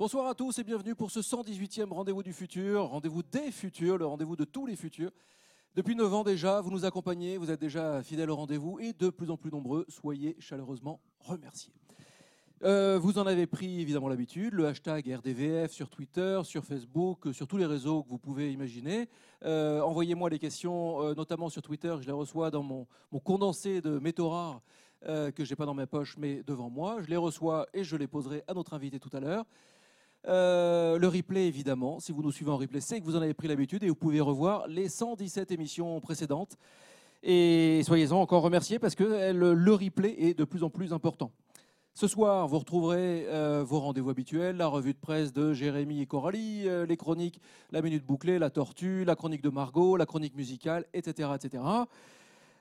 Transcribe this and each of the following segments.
Bonsoir à tous et bienvenue pour ce 118e rendez-vous du futur, rendez-vous des futurs, le rendez-vous de tous les futurs. Depuis 9 ans déjà, vous nous accompagnez, vous êtes déjà fidèles au rendez-vous et de plus en plus nombreux. Soyez chaleureusement remerciés. Euh, vous en avez pris évidemment l'habitude, le hashtag RDVF sur Twitter, sur Facebook, sur tous les réseaux que vous pouvez imaginer. Euh, envoyez-moi les questions, euh, notamment sur Twitter, je les reçois dans mon, condensé de métaux rares que je n'ai pas dans ma poche mais devant moi. Je les reçois et je les poserai à notre invité tout à l'heure. Le replay, évidemment, si vous nous suivez en replay, c'est que vous en avez pris l'habitude et vous pouvez revoir les 117 émissions précédentes. Et soyez-en encore remerciés parce que le replay est de plus en plus important. Ce soir, vous retrouverez euh, vos rendez-vous habituels, la revue de presse de Jérémy et Coralie, euh, les chroniques, la minute bouclée, la tortue, la chronique de Margot, la chronique musicale, etc. etc.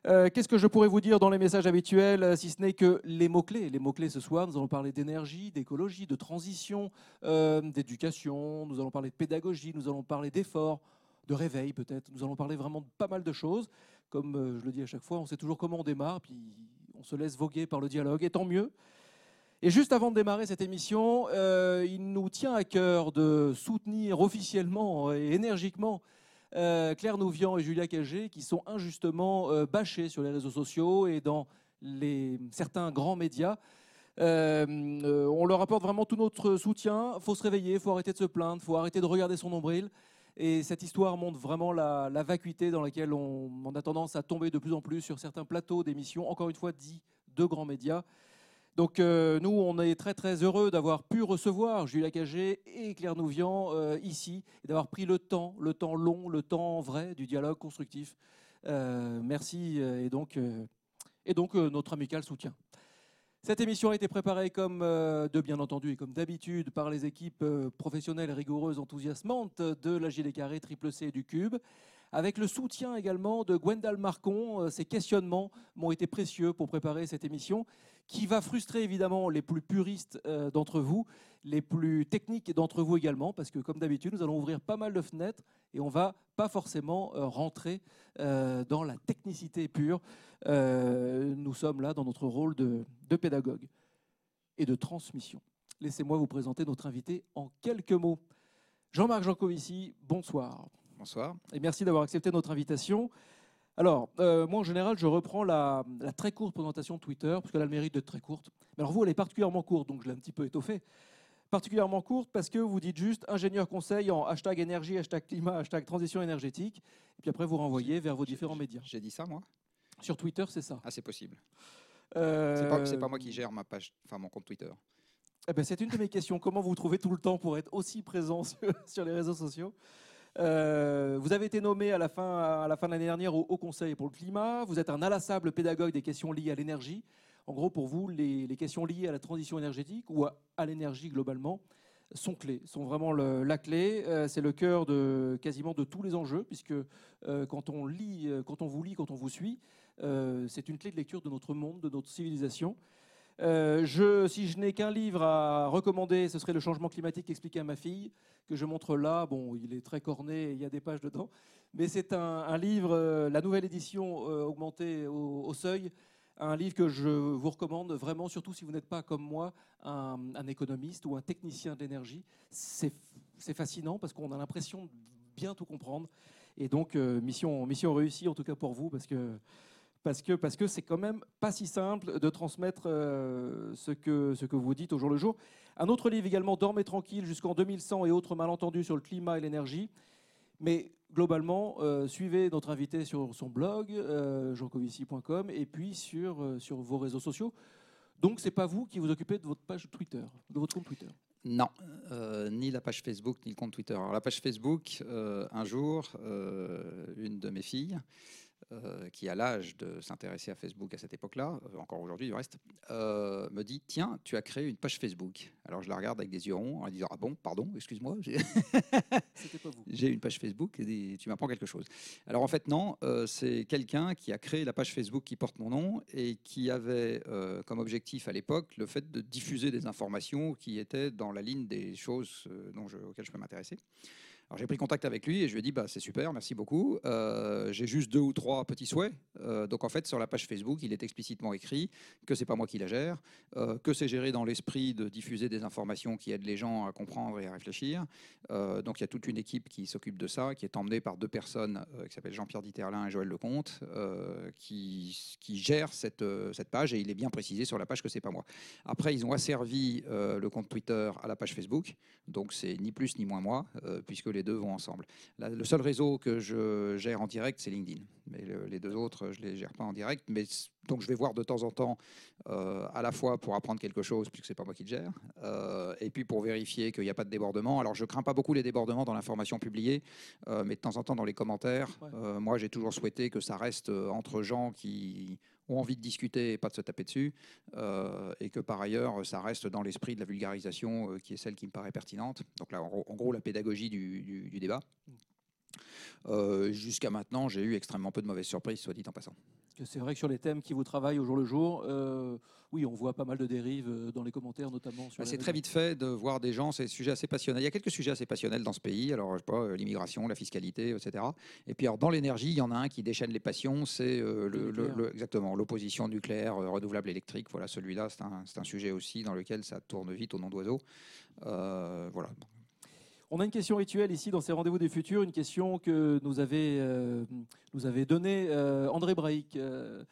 Euh, qu'est-ce que je pourrais vous dire dans les messages habituels, si ce n'est que les mots-clés Les mots-clés ce soir, nous allons parler d'énergie, d'écologie, de transition, d'éducation, nous allons parler de pédagogie, nous allons parler d'efforts, de réveil peut-être, nous allons parler vraiment de pas mal de choses. Comme je le dis à chaque fois, on sait toujours comment on démarre, puis on se laisse voguer par le dialogue, et tant mieux. Et juste avant de démarrer cette émission, euh, il nous tient à cœur de soutenir officiellement et énergiquement euh, Claire Nouvian et Julia Cagé, qui sont injustement euh, bâchés sur les réseaux sociaux et dans les, certains grands médias. on leur apporte vraiment tout notre soutien. Il faut se réveiller, il faut arrêter de se plaindre, il faut arrêter de regarder son nombril. Et cette histoire montre vraiment la, vacuité dans laquelle on, on, a tendance à tomber de plus en plus sur certains plateaux d'émissions, encore une fois dits de grands médias. Donc euh, nous, on est très très heureux d'avoir pu recevoir Julia Cagé et Claire Nouvian euh, ici, et d'avoir pris le temps, le temps long, le temps vrai du dialogue constructif. Euh, merci et donc, et donc notre amical soutien. Cette émission a été préparée comme de bien entendu et comme d'habitude par les équipes professionnelles rigoureuses, enthousiasmantes de la Gilet Carré, Triple C et du Cube avec le soutien également de Gwendal Marcon. Ces questionnements m'ont été précieux pour préparer cette émission qui va frustrer évidemment les plus puristes euh, d'entre vous, les plus techniques d'entre vous également, parce que comme d'habitude, nous allons ouvrir pas mal de fenêtres et on va pas forcément euh, rentrer euh, dans la technicité pure. nous sommes là dans notre rôle de, de pédagogue et de transmission. Laissez-moi vous présenter notre invité en quelques mots. Jean-Marc Jancovici, bonsoir. Bonsoir. Et merci d'avoir accepté notre invitation. Alors, euh, moi en général, je reprends la, très courte présentation de Twitter, parce qu'elle a le mérite d'être très courte. Mais alors vous, elle est particulièrement courte, donc je l'ai un petit peu étoffée. Particulièrement courte parce que vous dites juste ingénieur conseil en hashtag énergie, hashtag climat, hashtag transition énergétique, et puis après vous renvoyez vers vos différents médias. J'ai dit ça, moi? Sur Twitter, c'est ça. Ah, c'est possible. Euh... C'est pas, moi qui gère ma page, enfin mon compte Twitter. Eh ben, c'est une de mes questions. Comment vous trouvez tout le temps pour être aussi présent sur les réseaux sociaux? Euh, vous avez été nommé à la fin, de l'année dernière au Haut Conseil pour le climat. Vous êtes un inlassable pédagogue des questions liées à l'énergie. En gros, pour vous, les, questions liées à la transition énergétique ou à, l'énergie globalement sont clés, sont vraiment la clé. Euh, c'est le cœur de quasiment de tous les enjeux, puisque euh, quand on vous lit, quand on vous suit, c'est une clé de lecture de notre monde, de notre civilisation. Euh, si je n'ai qu'un livre à recommander, ce serait Le changement climatique expliqué à ma fille, que je montre là. Bon, il est très corné, il y a des pages dedans. Mais c'est un, livre, euh, la nouvelle édition euh, augmentée au, seuil, un livre que je vous recommande vraiment, surtout si vous n'êtes pas comme moi un, économiste ou un technicien d'énergie. C'est fascinant parce qu'on a l'impression de bien tout comprendre. Et donc, mission, mission réussie, en tout cas pour vous, parce que parce que parce que c'est quand même pas si simple de transmettre euh, ce que ce que vous dites au jour le jour. Un autre livre également, Dormez tranquille jusqu'en 2100 et autres malentendus sur le climat et l'énergie. Mais globalement, euh, suivez notre invité sur son blog euh, jeancovici.com et puis sur euh, sur vos réseaux sociaux. Donc c'est pas vous qui vous occupez de votre page Twitter, de votre compte Twitter? Non, ni la page Facebook, ni le compte Twitter. Alors, la page Facebook, un jour, une de mes filles euh, qui a l'âge de s'intéresser à Facebook à cette époque-là, euh, encore aujourd'hui du reste, euh, me dit Tiens, tu as créé une page Facebook. Alors je la regarde avec des yeux ronds en disant Ah bon, pardon, excuse-moi, j'ai une page Facebook et tu m'apprends quelque chose. Alors en fait, non, c'est quelqu'un qui a créé la page Facebook qui porte mon nom et qui avait comme objectif à l'époque le fait de diffuser des informations qui étaient dans la ligne des choses dont je, auxquelles je peux m'intéresser. Alors j'ai pris contact avec lui et je lui ai dit bah, c'est super, merci beaucoup. Euh, j'ai juste deux ou trois petits souhaits. Euh, donc en fait sur la page Facebook, il est explicitement écrit que c'est pas moi qui la gère, euh, que c'est géré dans l'esprit de diffuser des informations qui aident les gens à comprendre et à réfléchir. donc il y a toute une équipe qui s'occupe de ça, qui est emmenée par deux personnes qui s'appellent Jean-Pierre Diterlin et Joël Lecomte, qui, qui gèrent cette, cette page et il est bien précisé sur la page que c'est pas moi. Après ils ont asservi le compte Twitter à la page Facebook, donc c'est ni plus ni moins moi puisque les les deux vont ensemble. le seul réseau que je gère en direct, c'est LinkedIn. Mais les deux autres, je ne les gère pas en direct. Mais, donc je vais voir de temps en temps, euh, à la fois pour apprendre quelque chose, puisque ce n'est pas moi qui le gère, euh, et puis pour vérifier qu'il n'y a pas de débordement. Alors je crains pas beaucoup les débordements dans l'information publiée, euh, mais de temps en temps dans les commentaires, moi j'ai toujours souhaité que ça reste entre gens qui ont envie de discuter et pas de se taper dessus, et que par ailleurs, ça reste dans l'esprit de la vulgarisation qui est celle qui me paraît pertinente. Donc là, en, gros, la pédagogie du, débat. Euh, jusqu'à maintenant, j'ai eu extrêmement peu de mauvaises surprises, soit dit en passant c'est vrai que sur les thèmes qui vous travaillent au jour le jour, euh, oui, on voit pas mal de dérives euh, dans les commentaires, notamment. Bah, c'est très vite fait de voir des gens, c'est des sujets assez passionnels. Il y a quelques sujets assez passionnels dans ce pays, alors je sais pas, l'immigration, la fiscalité, etc. Et puis alors, dans l'énergie, il y en a un qui déchaîne les passions, c'est le, exactement l'opposition nucléaire, renouvelable électrique. Voilà, celui-là, c'est un, un, sujet aussi dans lequel ça tourne vite au nom d'oiseau. voilà. On a une question rituelle ici dans ces rendez-vous des futurs, une question que nous avait, euh, nous avait donnée euh, André Braic, euh,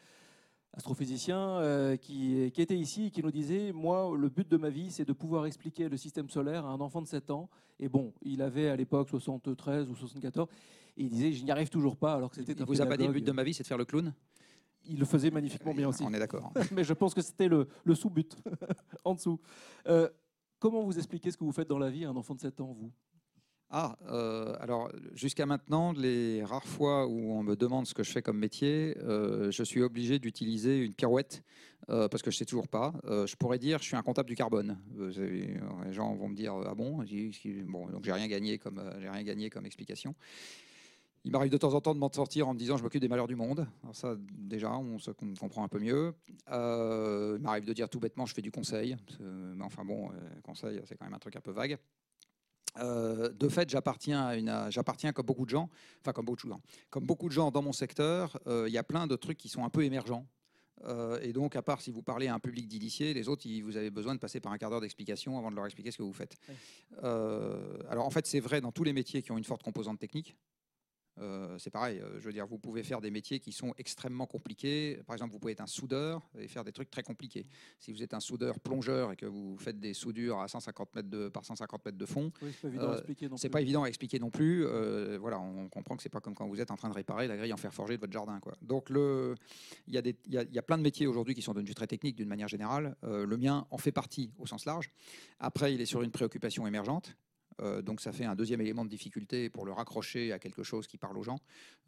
astrophysicien, qui, qui, était ici et qui nous disait Moi, le but de ma vie, c'est de pouvoir expliquer le système solaire à un enfant de 7 ans. Et bon, il avait à l'époque 73 ou 74, et il disait Je n'y arrive toujours pas, alors que c'était Il vous a pas dit le but de ma vie, c'est de faire le clown? Il le faisait magnifiquement bien aussi. On est d'accord. Mais je pense que c'était le, le sous-but, en dessous. Comment vous expliquez ce que vous faites dans la vie à un enfant de 7 ans, vous? Ah, euh, alors jusqu'à maintenant, les rares fois où on me demande ce que je fais comme métier, euh, je suis obligé d'utiliser une pirouette euh, parce que je sais toujours pas. je pourrais dire, je suis un comptable du carbone. les gens vont me dire, ah bon, bon donc j'ai rien gagné comme j'ai rien gagné comme explication. Il m'arrive de temps en temps de m'en sortir en me disant je m'occupe des malheurs du monde. Alors ça, déjà, on se comprend un peu mieux. il m'arrive de dire tout bêtement je fais du conseil. Mais enfin bon, conseil, c'est quand même un truc un peu vague. Euh, de fait, j'appartiens j'appartiens comme beaucoup de gens, enfin comme beaucoup de gens, comme beaucoup de gens dans mon secteur, euh, il y a plein de trucs qui sont un peu émergents. Euh, et donc, à part si vous parlez à un public d'initiés, les autres, vous avez besoin de passer par un quart d'heure d'explication avant de leur expliquer ce que vous faites. alors, en fait, c'est vrai dans tous les métiers qui ont une forte composante technique. Euh, c'est pareil, euh, je veux dire, vous pouvez faire des métiers qui sont extrêmement compliqués. Par exemple, vous pouvez être un soudeur et faire des trucs très compliqués. Si vous êtes un soudeur plongeur et que vous faites des soudures à 150 mètres de, par 150 mètres de fond, c'est pas, évident à expliquer non plus. voilà, on comprend que c'est pas comme quand vous êtes en train de réparer la grille en fer forgé de votre jardin. Quoi. Donc, il y, y, a plein de métiers aujourd'hui qui sont devenus très techniques d'une manière générale. le mien en fait partie au sens large. Après, il est sur une préoccupation émergente euh, donc ça fait un deuxième élément de difficulté pour le raccrocher à quelque chose qui parle aux gens.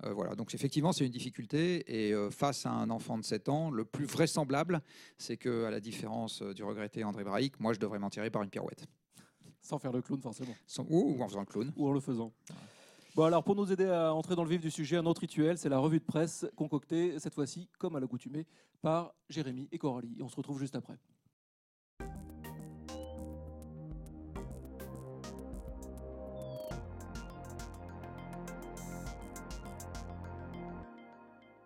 Euh, voilà, donc effectivement c'est une difficulté et euh, face à un enfant de 7 ans, le plus vraisemblable, c'est que à la différence du regretté André Braic, moi je devrais m'en tirer par une pirouette. Sans faire le clown forcément. ou, en faisant le clown. Ou en le faisant. Bon alors pour nous aider à entrer dans le vif du sujet, un autre rituel, c'est la revue de presse concoctée cette fois-ci, comme à l'accoutumée, par Jérémy et Coralie. Et on se retrouve juste après.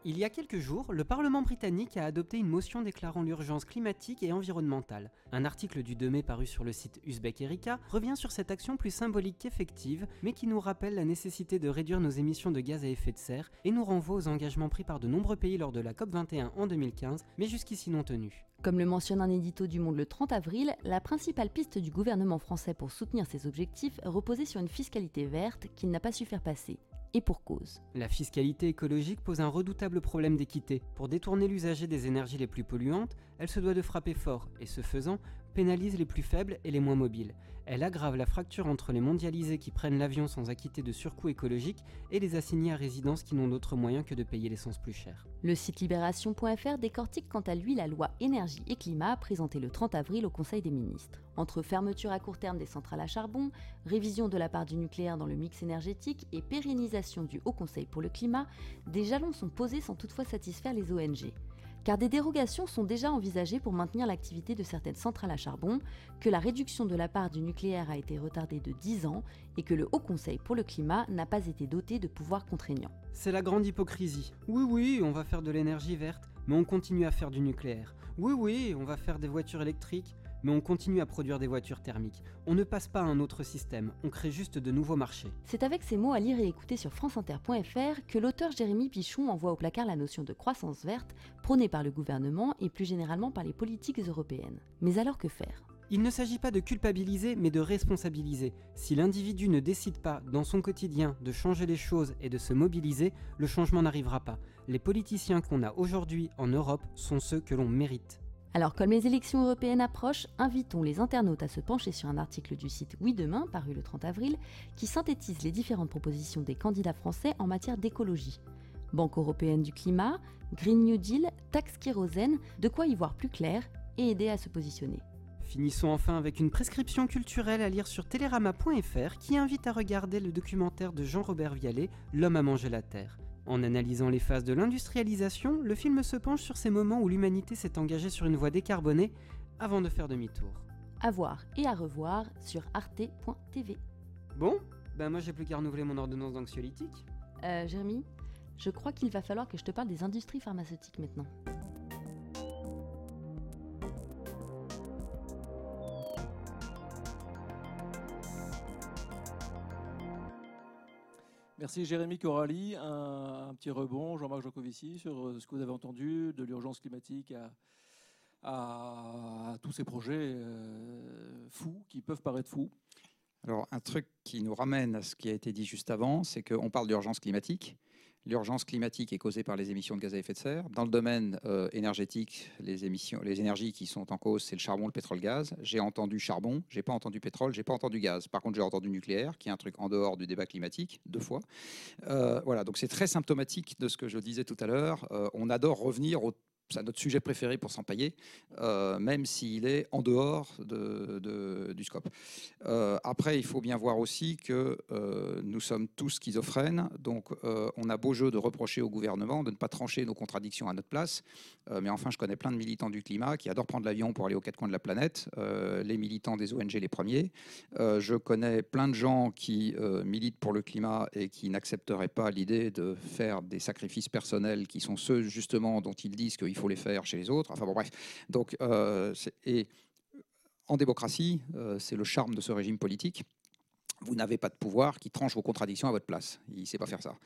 Il y a quelques jours, le Parlement britannique a adopté une motion déclarant l'urgence climatique et environnementale. Un article du 2 mai paru sur le site Uzbek Erika revient sur cette action plus symbolique qu'effective, mais qui nous rappelle la nécessité de réduire nos émissions de gaz à effet de serre et nous renvoie aux engagements pris par de nombreux pays lors de la COP21 en 2015, mais jusqu'ici non tenus. Comme le mentionne un édito du Monde le 30 avril, la principale piste du gouvernement français pour soutenir ces objectifs reposait sur une fiscalité verte qu'il n'a pas su faire passer et pour cause. La fiscalité écologique pose un redoutable problème d'équité. Pour détourner l'usager des énergies les plus polluantes, elle se doit de frapper fort et ce faisant, pénalise les plus faibles et les moins mobiles. Elle aggrave la fracture entre les mondialisés qui prennent l'avion sans acquitter de surcoût écologique et les assignés à résidence qui n'ont d'autre moyen que de payer l'essence plus chère. Le site libération.fr décortique quant à lui la loi énergie et climat présentée le 30 avril au Conseil des ministres. Entre fermeture à court terme des centrales à charbon, révision de la part du nucléaire dans le mix énergétique et pérennisation du Haut Conseil pour le climat, des jalons sont posés sans toutefois satisfaire les ONG. Car des dérogations sont déjà envisagées pour maintenir l'activité de certaines centrales à charbon, que la réduction de la part du nucléaire a été retardée de 10 ans et que le Haut Conseil pour le climat n'a pas été doté de pouvoirs contraignants. C'est la grande hypocrisie. Oui, oui, on va faire de l'énergie verte, mais on continue à faire du nucléaire. Oui, oui, on va faire des voitures électriques, mais on continue à produire des voitures thermiques. On ne passe pas à un autre système, on crée juste de nouveaux marchés. C'est avec ces mots à lire et écouter sur franceinter.fr que l'auteur Jérémy Pichon envoie au placard la notion de croissance verte, prônée par le gouvernement et plus généralement par les politiques européennes. Mais alors que faire? Il ne s'agit pas de culpabiliser, mais de responsabiliser. Si l'individu ne décide pas, dans son quotidien, de changer les choses et de se mobiliser, le changement n'arrivera pas. Les politiciens qu'on a aujourd'hui en Europe sont ceux que l'on mérite. Alors comme les élections européennes approchent, invitons les internautes à se pencher sur un article du site Oui Demain, paru le 30 avril, qui synthétise les différentes propositions des candidats français en matière d'écologie. Banque européenne du climat, Green New Deal, taxe kérosène, de quoi y voir plus clair et aider à se positionner. Finissons enfin avec une prescription culturelle à lire sur télérama.fr qui invite à regarder le documentaire de Jean-Robert Vialet, L'homme a mangé la terre. En analysant les phases de l'industrialisation, le film se penche sur ces moments où l'humanité s'est engagée sur une voie décarbonée avant de faire demi-tour. À voir et à revoir sur arte.tv. Bon, ben moi j'ai plus qu'à renouveler mon ordonnance d'anxiolytique. Euh, Jérémy, je crois qu'il va falloir que je te parle des industries pharmaceutiques maintenant. Merci Jérémy Coralie. Un, petit rebond, Jean-Marc Jancovici, sur euh, ce que vous avez entendu de l'urgence climatique à, tous ces projets euh, fous qui peuvent paraître fous. Alors un truc qui nous ramène à ce qui a été dit juste avant, c'est qu'on parle d'urgence climatique. L'urgence climatique est causée par les émissions de gaz à effet de serre. Dans le domaine euh, énergétique, les, énergies qui sont en cause, c'est le charbon, le pétrole, le gaz. J'ai entendu charbon, j'ai pas entendu pétrole, j'ai pas entendu gaz. Par contre, j'ai entendu nucléaire, qui est un truc en dehors du débat climatique, deux fois. Euh, voilà, donc c'est très symptomatique de ce que je disais tout à l'heure. Euh, on adore revenir au c'est notre sujet préféré pour s'empailler, euh, même s'il est en dehors de, du scope. Euh, après, il faut bien voir aussi que euh, nous sommes tous schizophrènes, donc on a beau jeu de reprocher au gouvernement de ne pas trancher nos contradictions à notre place, mais enfin, je connais plein de militants du climat qui adorent prendre l'avion pour aller aux quatre coins de la planète, les militants des ONG les premiers. je connais plein de gens qui militent pour le climat et qui n'accepteraient pas l'idée de faire des sacrifices personnels qui sont ceux justement dont ils disent qu'il il faut les faire chez les autres. Enfin bon, bref. Donc, euh, et en démocratie, euh, c'est le charme de ce régime politique. Vous n'avez pas de pouvoir qui tranche vos contradictions à votre place. Il ne sait pas faire ça,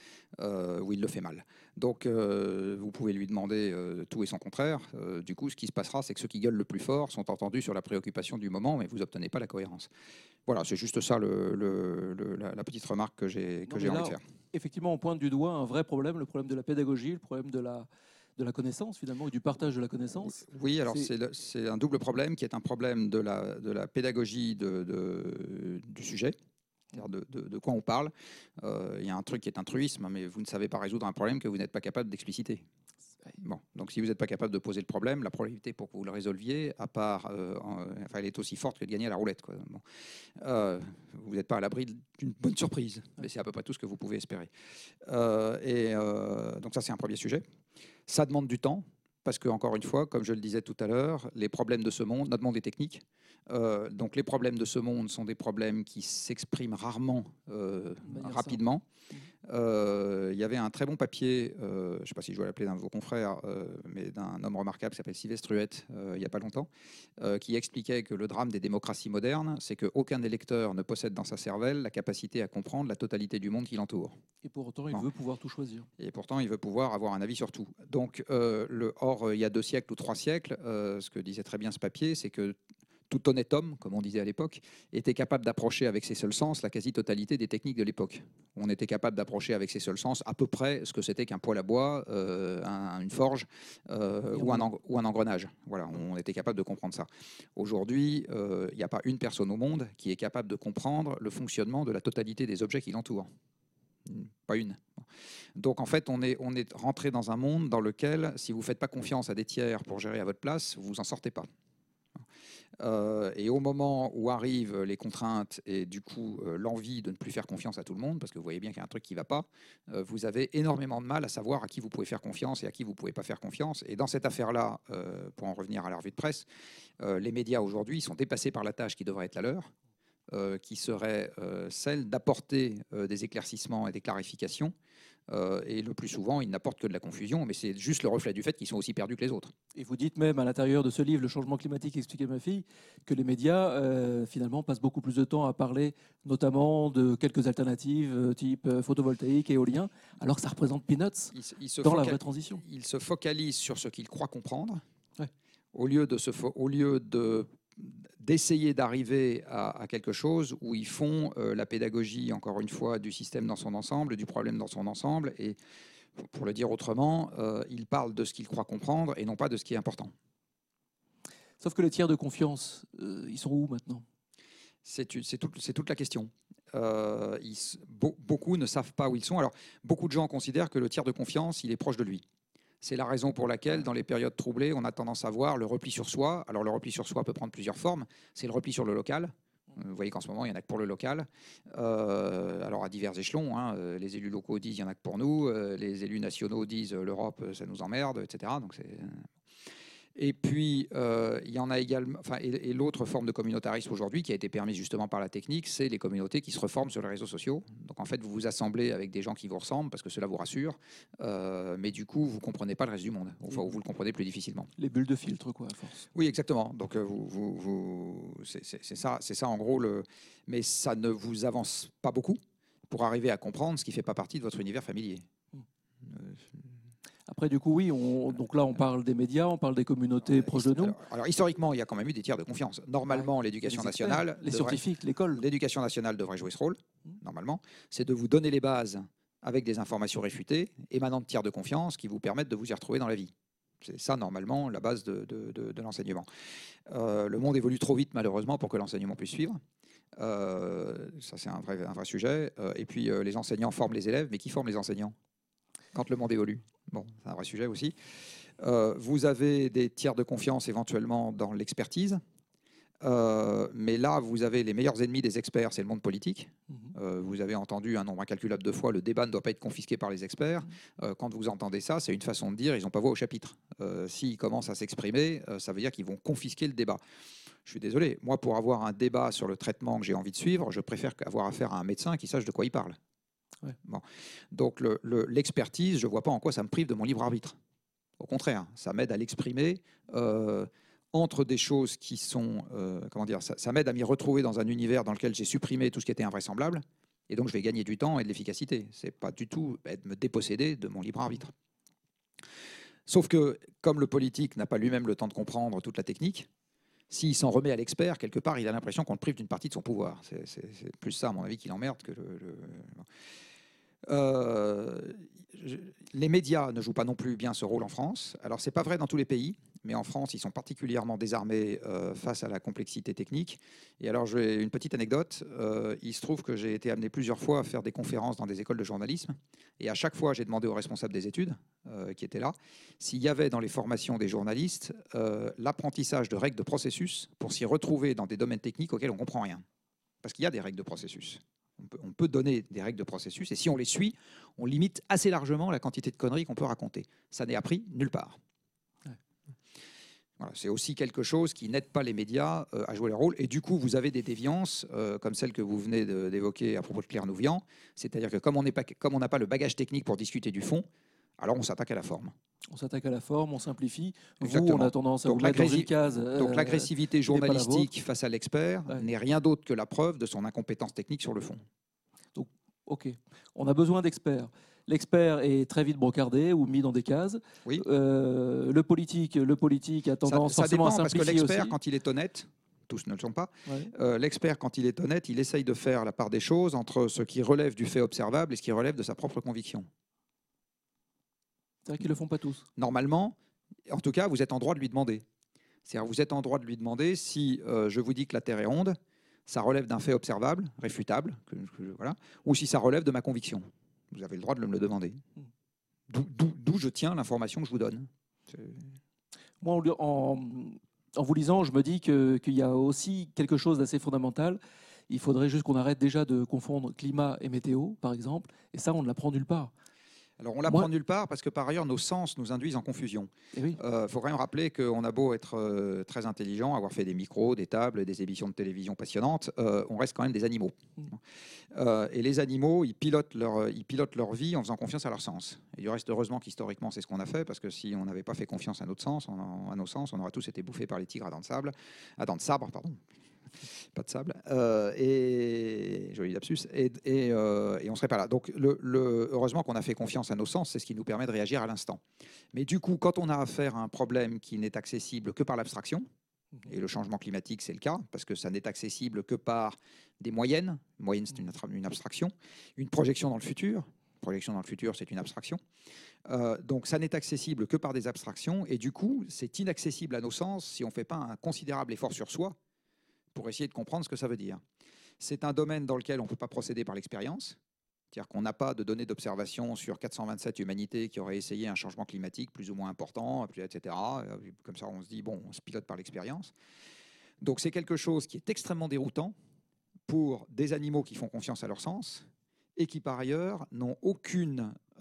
euh, ou il le fait mal. Donc, vous pouvez lui demander tout et son contraire. du coup, ce qui se passera, c'est que ceux qui gueulent le plus fort sont entendus sur la préoccupation du moment, mais vous n'obtenez pas la cohérence. Voilà, c'est juste ça le, la, petite remarque que j'ai envie de faire. Effectivement, on pointe du doigt un vrai problème, le problème de la pédagogie, le problème de la, de la connaissance finalement et du partage de la connaissance Oui, alors c'est un double problème qui est un problème de la, de la pédagogie de, du sujet. De, de, quoi on parle. Euh, il y a un truc qui est un truisme, mais vous ne savez pas résoudre un problème que vous n'êtes pas capable d'expliciter. Bon, donc si vous n'êtes pas capable de poser le problème, la probabilité pour que vous le résolviez, à part, euh, enfin, elle est aussi forte que de gagner à la roulette. Quoi. Euh, vous n'êtes pas à l'abri d'une bonne surprise, mais c'est à peu près tout ce que vous pouvez espérer. et donc ça, c'est un premier sujet. Ça demande du temps, parce que, encore une fois, comme je le disais tout à l'heure, les problèmes de ce monde, notre monde est technique. Euh, donc les problèmes de ce monde sont des problèmes qui s'expriment rarement, euh, rapidement. Euh, il y avait un très bon papier, je ne sais pas si je dois l'appeler d'un de vos confrères, mais d'un homme remarquable qui s'appelle Sylvestre Huette, il n'y a pas longtemps, qui expliquait que le drame des démocraties modernes, c'est qu'aucun électeur ne possède dans sa cervelle la capacité à comprendre la totalité du monde qui l'entoure. Et pour autant, il veut pouvoir tout choisir. Et pourtant, il veut pouvoir avoir un avis sur tout. Donc, le, or, il y a deux siècles ou trois siècles, ce que disait très bien ce papier, c'est que tout honnête homme, comme on disait à l'époque, était capable d'approcher avec ses seuls sens la quasi-totalité des techniques de l'époque. On était capable d'approcher avec ses seuls sens à peu près ce que c'était qu'un poêle à bois, euh, une forge euh, ou, un ou, un engrenage. Voilà, on était capable de comprendre ça. Aujourd'hui, euh, il n'y a pas une personne au monde qui est capable de comprendre le fonctionnement de la totalité des objets qui l'entourent. Pas une. Donc en fait, on est, on est rentré dans un monde dans lequel, si vous ne faites pas confiance à des tiers pour gérer à votre place, vous en sortez pas. Euh, et au moment où arrivent les contraintes et du coup euh, l'envie de ne plus faire confiance à tout le monde, parce que vous voyez bien qu'il y a un truc qui ne va pas, euh, vous avez énormément de mal à savoir à qui vous pouvez faire confiance et à qui vous ne pouvez pas faire confiance. Et dans cette affaire-là, pour en revenir à la revue de presse, les médias aujourd'hui sont dépassés par la tâche qui devrait être la leur, qui serait celle d'apporter des éclaircissements et des clarifications euh, et le plus souvent, ils n'apportent que de la confusion, mais c'est juste le reflet du fait qu'ils sont aussi perdus que les autres. Et vous dites même à l'intérieur de ce livre, Le changement climatique expliqué à ma fille, que les médias, euh, finalement, passent beaucoup plus de temps à parler notamment de quelques alternatives euh, type photovoltaïque, éolien, alors que ça représente peanuts dans la vraie transition. Ils se focalisent sur ce qu'ils croient comprendre, au lieu de, se au lieu de d'essayer d'arriver à, quelque chose où ils font euh, la pédagogie, encore une fois, du système dans son ensemble, du problème dans son ensemble. Et pour le dire autrement, euh, ils parlent de ce qu'ils croient comprendre et non pas de ce qui est important. Sauf que les tiers de confiance, euh, ils sont où maintenant? C'est toute la question. beaucoup ne savent pas où ils sont. Alors, beaucoup de gens considèrent que le tiers de confiance, il est proche de lui. C'est la raison pour laquelle, dans les périodes troublées, on a tendance à voir le repli sur soi. Alors, le repli sur soi peut prendre plusieurs formes. C'est le repli sur le local. Vous voyez qu'en ce moment, il n'y en a que pour le local. Euh, alors, à divers échelons, hein, euh, les élus locaux disent il n'y en a que pour nous, euh, les élus nationaux disent l'Europe, ça nous emmerde, etc. Donc, c'est et puis, euh, il y en a également. Enfin, et, l'autre forme de communautarisme aujourd'hui, qui a été permise justement par la technique, c'est les communautés qui se reforment sur les réseaux sociaux. Donc, en fait, vous vous assemblez avec des gens qui vous ressemblent parce que cela vous rassure, euh, mais du coup, vous comprenez pas le reste du monde. Enfin, vous le comprenez plus difficilement. Les bulles de filtre, quoi, à force. Oui, exactement. Donc, euh, vous, vous, c'est ça, c'est ça en gros. Le... Mais ça ne vous avance pas beaucoup pour arriver à comprendre ce qui fait pas partie de votre univers familier. Hmm. Après, du coup, oui, on, donc là, on parle des médias, on parle des communautés proches de nous. Alors, historiquement, il y a quand même eu des tiers de confiance. Normalement, l'éducation nationale. Les scientifiques, l'école. L'éducation nationale devrait jouer ce rôle, mmh. normalement. C'est de vous donner les bases avec des informations réfutées, émanant de tiers de confiance qui vous permettent de vous y retrouver dans la vie. C'est ça, normalement, la base de, l'enseignement. Euh, le monde évolue trop vite, malheureusement, pour que l'enseignement puisse suivre. Euh, ça, c'est un vrai, un vrai sujet. Euh, et puis, les enseignants forment les élèves, mais qui forment les enseignants? Quand le monde évolue Bon, c'est un vrai sujet aussi. Euh, vous avez des tiers de confiance éventuellement dans l'expertise. Euh, mais là, vous avez les meilleurs ennemis des experts, c'est le monde politique. Mhm. Euh, vous avez entendu un nombre incalculable de fois, le débat ne doit pas être confisqué par les experts. Mhm. quand vous entendez ça, c'est une façon de dire, ils n'ont pas voix au chapitre. S'ils commencent à s'exprimer, ça veut dire qu'ils vont confisquer le débat. Je suis désolé, moi, pour avoir un débat sur le traitement que j'ai envie de suivre, je préfère avoir affaire à un médecin qui sache de quoi il parle. Donc l'expertise, je ne vois pas en quoi ça me prive de mon libre arbitre. Au contraire, ça m'aide à l'exprimer euh, entre des choses qui sont, euh, comment dire, ça, m'aide à m'y retrouver dans un univers dans lequel j'ai supprimé tout ce qui était invraisemblable, et donc je vais gagner du temps et de l'efficacité. C'est pas du tout être me déposséder de mon libre arbitre. Sauf que comme le politique n'a pas lui-même le temps de comprendre toute la technique, s'il s'en remet à l'expert, quelque part, il a l'impression qu'on le prive d'une partie de son pouvoir. C'est plus ça, à mon avis, qui l'emmerde que le... Euh, les médias ne jouent pas non plus bien ce rôle en France. Alors, c'est pas vrai dans tous les pays, mais en France, ils sont particulièrement désarmés euh, face à la complexité technique. Et alors, j'ai une petite anecdote. Euh, il se trouve que j'ai été amené plusieurs fois à faire des conférences dans des écoles de journalisme. Et à chaque fois, j'ai demandé aux responsables des études qui étaient là s'il y avait dans les formations des journalistes l'apprentissage de règles de processus pour s'y retrouver dans des domaines techniques auxquels on ne comprend rien. Parce qu'il y a des règles de processus. On peut, donner des règles de processus et si on les suit, on limite assez largement la quantité de conneries qu'on peut raconter. Ça n'est appris nulle part. c'est aussi quelque chose qui n'aide pas les médias euh, à jouer leur rôle. Et du coup, vous avez des déviances euh, comme celle que vous venez d'évoquer à propos de Claire Nouvian. C'est-à-dire que comme on n'a pas le bagage technique pour discuter du fond, alors on s'attaque à la forme. On s'attaque à la forme, on simplifie. Vous, on a tendance à donc vous mettre dans une case. donc euh, l'agressivité journalistique face à l'expert n'est rien d'autre que la preuve de son incompétence technique sur le fond. Donc, ok, on a besoin d'experts. L'expert est très vite brocardé ou mis dans des cases. Oui. Euh, le politique, le politique a tendance ça, ça dépend, à simplifier parce que l'expert, quand il est honnête, tous ne le sont pas. Euh, l'expert, quand il est honnête, il essaye de faire la part des choses entre ce qui relève du fait observable et ce qui relève de sa propre conviction. C'est-à-dire qu'ils ne le font pas tous. Normalement, en tout cas, vous êtes en droit de lui demander. C'est-à-dire vous êtes en droit de lui demander si euh, je vous dis que la Terre est ronde, ça relève d'un fait observable, réfutable, voilà, ou si ça relève de ma conviction. Vous avez le droit de me le demander. D'où je tiens l'information que je vous donne. Moi, en, En vous lisant, je me dis qu'il y a aussi quelque chose d'assez fondamental. Il faudrait juste qu'on arrête déjà de confondre climat et météo, par exemple. Et ça, on ne l'apprend nulle part. Alors on l'apprend nulle part parce que par ailleurs nos sens nous induisent en confusion. Il oui. euh, faut quand même rappeler qu'on a beau être euh, très intelligent, avoir fait des micros, des tables, des émissions de télévision passionnantes, euh, on reste quand même des animaux. Mm. Et les animaux, ils pilotent, leur, ils pilotent leur vie en faisant confiance à leur sens. Et du reste, heureusement qu'historiquement c'est ce qu'on a fait parce que si on n'avait pas fait confiance à notre sens, à nos sens, on aurait tous été bouffés par les tigres à dents de sable, à dents de sabre, pardon pas de sable, euh, et joli lapsus, et, et, euh, et on serait pas là. Donc, le, heureusement qu'on a fait confiance à nos sens, c'est ce qui nous permet de réagir à l'instant. Mais du coup, quand on a affaire à un problème qui n'est accessible que par l'abstraction, mhm. et le changement climatique, c'est le cas, parce que ça n'est accessible que par des moyennes. Moyenne, c'est une, une, abstraction. Une projection dans le futur. Projection dans le futur, c'est une abstraction. Euh, donc, ça n'est accessible que par des abstractions. Et du coup, c'est inaccessible à nos sens si on ne fait pas un considérable effort sur soi pour essayer de comprendre ce que ça veut dire. C'est un domaine dans lequel on ne peut pas procéder par l'expérience, c'est-à-dire qu'on n'a pas de données d'observation sur 427 humanités qui auraient essayé un changement climatique plus ou moins important, etc. Comme ça, on se dit, bon, on se pilote par l'expérience. Donc c'est quelque chose qui est extrêmement déroutant pour des animaux qui font confiance à leur sens et qui, par ailleurs, n'ont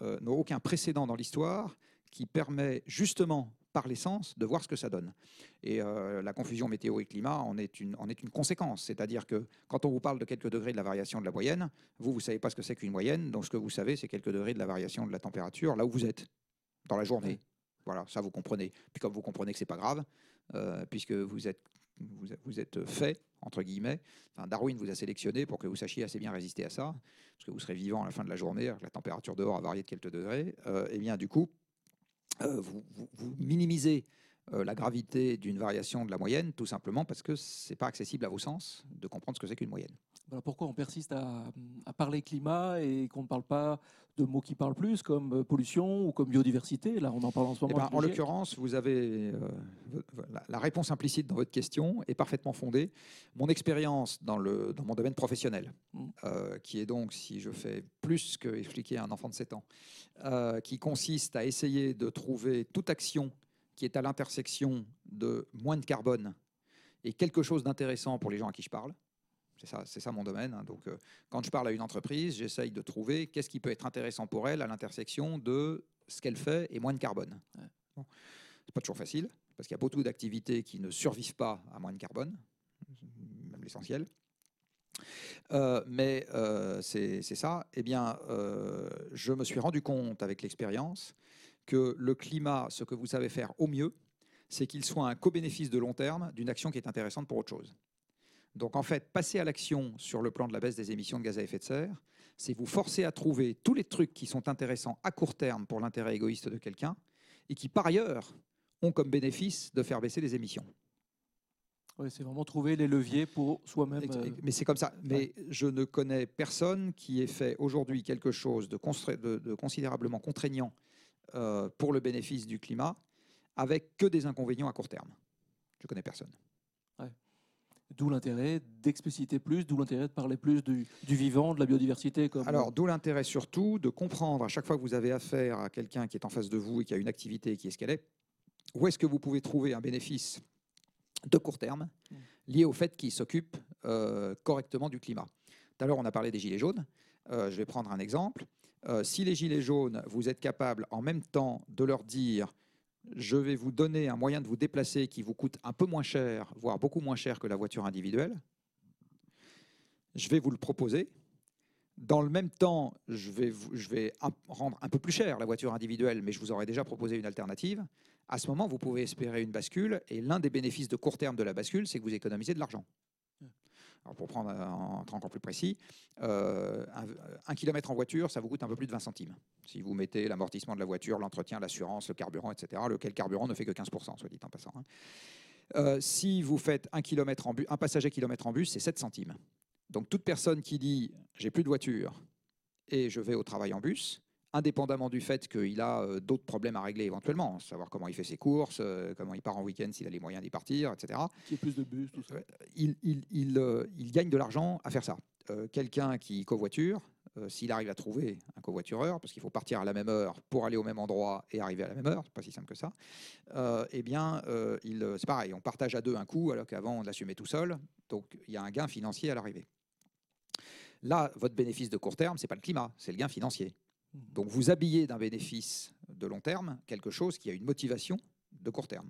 euh, aucun précédent dans l'histoire qui permet justement par l'essence de voir ce que ça donne. Et euh, la confusion météo et climat en est une, en est une conséquence. C'est-à-dire que quand on vous parle de quelques degrés de la variation de la moyenne, vous, vous ne savez pas ce que c'est qu'une moyenne. Donc ce que vous savez, c'est quelques degrés de la variation de la température là où vous êtes, dans la journée. Voilà, ça vous comprenez. Puis comme vous comprenez que c'est pas grave, euh, puisque vous êtes, vous, êtes fait, entre guillemets, enfin, Darwin vous a sélectionné pour que vous sachiez assez bien résister à ça, parce que vous serez vivant à la fin de la journée, la température dehors a varié de quelques degrés. Euh, et eh bien du coup, euh, vous, minimisez euh, la gravité d'une variation de la moyenne, tout simplement parce que ce n'est pas accessible à vos sens de comprendre ce que c'est qu'une moyenne. pourquoi on persiste à, parler climat et qu'on ne parle pas de mots qui parlent plus, comme euh, pollution ou comme biodiversité Là, on en parle en ce moment. Eh ben, en l'occurrence, vous avez la réponse implicite dans votre question est parfaitement fondée. Mon expérience dans, dans mon domaine professionnel, mmh. qui est donc, si je fais plus que expliquer à un enfant de 7 ans, euh, qui consiste à essayer de trouver toute action qui est à l'intersection de moins de carbone et quelque chose d'intéressant pour les gens à qui je parle. C'est ça, c'est ça mon domaine. Hein. Donc, euh, quand je parle à une entreprise, j'essaye de trouver qu'est-ce qui peut être intéressant pour elle à l'intersection de ce qu'elle fait et moins de carbone. Bon. C'est pas toujours facile parce qu'il y a beaucoup d'activités qui ne survivent pas à moins de carbone, même l'essentiel. Euh, mais euh, c'est ça. Eh bien, je me suis rendu compte avec l'expérience que le climat, ce que vous savez faire au mieux, c'est qu'il soit un co-bénéfice de long terme d'une action qui est intéressante pour autre chose. Donc en fait, passer à l'action sur le plan de la baisse des émissions de gaz à effet de serre, c'est vous forcer à trouver tous les trucs qui sont intéressants à court terme pour l'intérêt égoïste de quelqu'un et qui par ailleurs ont comme bénéfice de faire baisser les émissions. Oui, c'est vraiment trouver les leviers pour soi-même. Euh, mais c'est comme ça. Mais je ne connais personne qui ait fait aujourd'hui quelque chose de, de, considérablement contraignant euh, pour le bénéfice du climat avec que des inconvénients à court terme. Je ne connais personne. D'où l'intérêt d'expliciter plus, d'où l'intérêt de parler plus du, vivant, de la biodiversité. Comme... Alors, d'où l'intérêt surtout de comprendre à chaque fois que vous avez affaire à quelqu'un qui est en face de vous et qui a une activité qui est ce qu'elle est, où est-ce que vous pouvez trouver un bénéfice de court terme mm. lié au fait qu'ils s'occupent euh, correctement du climat? Tout à l'heure, on a parlé des gilets jaunes. Euh, je vais prendre un exemple. Euh, si les gilets jaunes, vous êtes capable en même temps de leur dire je vais vous donner un moyen de vous déplacer qui vous coûte un peu moins cher, voire beaucoup moins cher que la voiture individuelle, je vais vous le proposer. Dans le même temps, je vais, je vais rendre un peu plus cher la voiture individuelle, mais je vous aurais déjà proposé une alternative à ce moment, vous pouvez espérer une bascule. Et l'un des bénéfices de court terme de la bascule, c'est que vous économisez de l'argent. Pour prendre un truc encore plus précis, euh, un, kilomètre en voiture, ça vous coûte un peu plus de 20 centimes. Si vous mettez l'amortissement de la voiture, l'entretien, l'assurance, le carburant, etc., lequel carburant ne fait que 15%, soit dit en passant. Hein. Euh, si vous faites un, kilomètre en un passager kilomètre en bus, c'est 7 centimes. Donc toute personne qui dit j'ai plus de voiture et je vais au travail en bus, indépendamment du fait qu'il a euh, d'autres problèmes à régler éventuellement, savoir comment il fait ses courses, euh, comment il part en week-end s'il a les moyens d'y partir, etc. Qui plus de bus, tout ça. Il, il, il, il gagne de l'argent à faire ça. Quelqu'un qui covoiture, euh, s'il arrive à trouver un covoitureur, parce qu'il faut partir à la même heure pour aller au même endroit et arriver à la même heure, c'est pas si simple que ça, euh, eh bien, euh, c'est pareil, on partage à deux un coup, alors qu'avant on l'assumait tout seul, donc il y a un gain financier à l'arrivée. Là, votre bénéfice de court terme, c'est pas le climat, c'est le gain financier. Mmh. Donc vous habillez d'un bénéfice de long terme quelque chose qui a une motivation de court terme.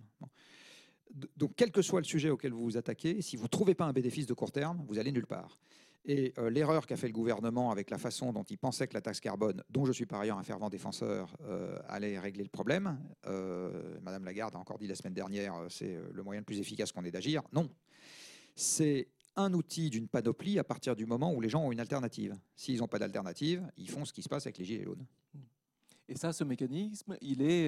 Donc quel que soit le sujet auquel vous vous attaquez, si vous ne trouvez pas un bénéfice de court terme, vous allez nulle part. Et euh, l'erreur qu'a fait le gouvernement avec la façon dont il pensait que la taxe carbone, dont je suis par ailleurs un fervent défenseur, euh, allait régler le problème, euh, Madame Lagarde a encore dit la semaine dernière, c'est le moyen le plus efficace qu'on ait d'agir. Non, c'est un outil d'une panoplie à partir du moment où les gens ont une alternative. S'ils n'ont pas d'alternative, ils font ce qui se passe avec les gilets jaunes. Et ça, ce mécanisme, il est,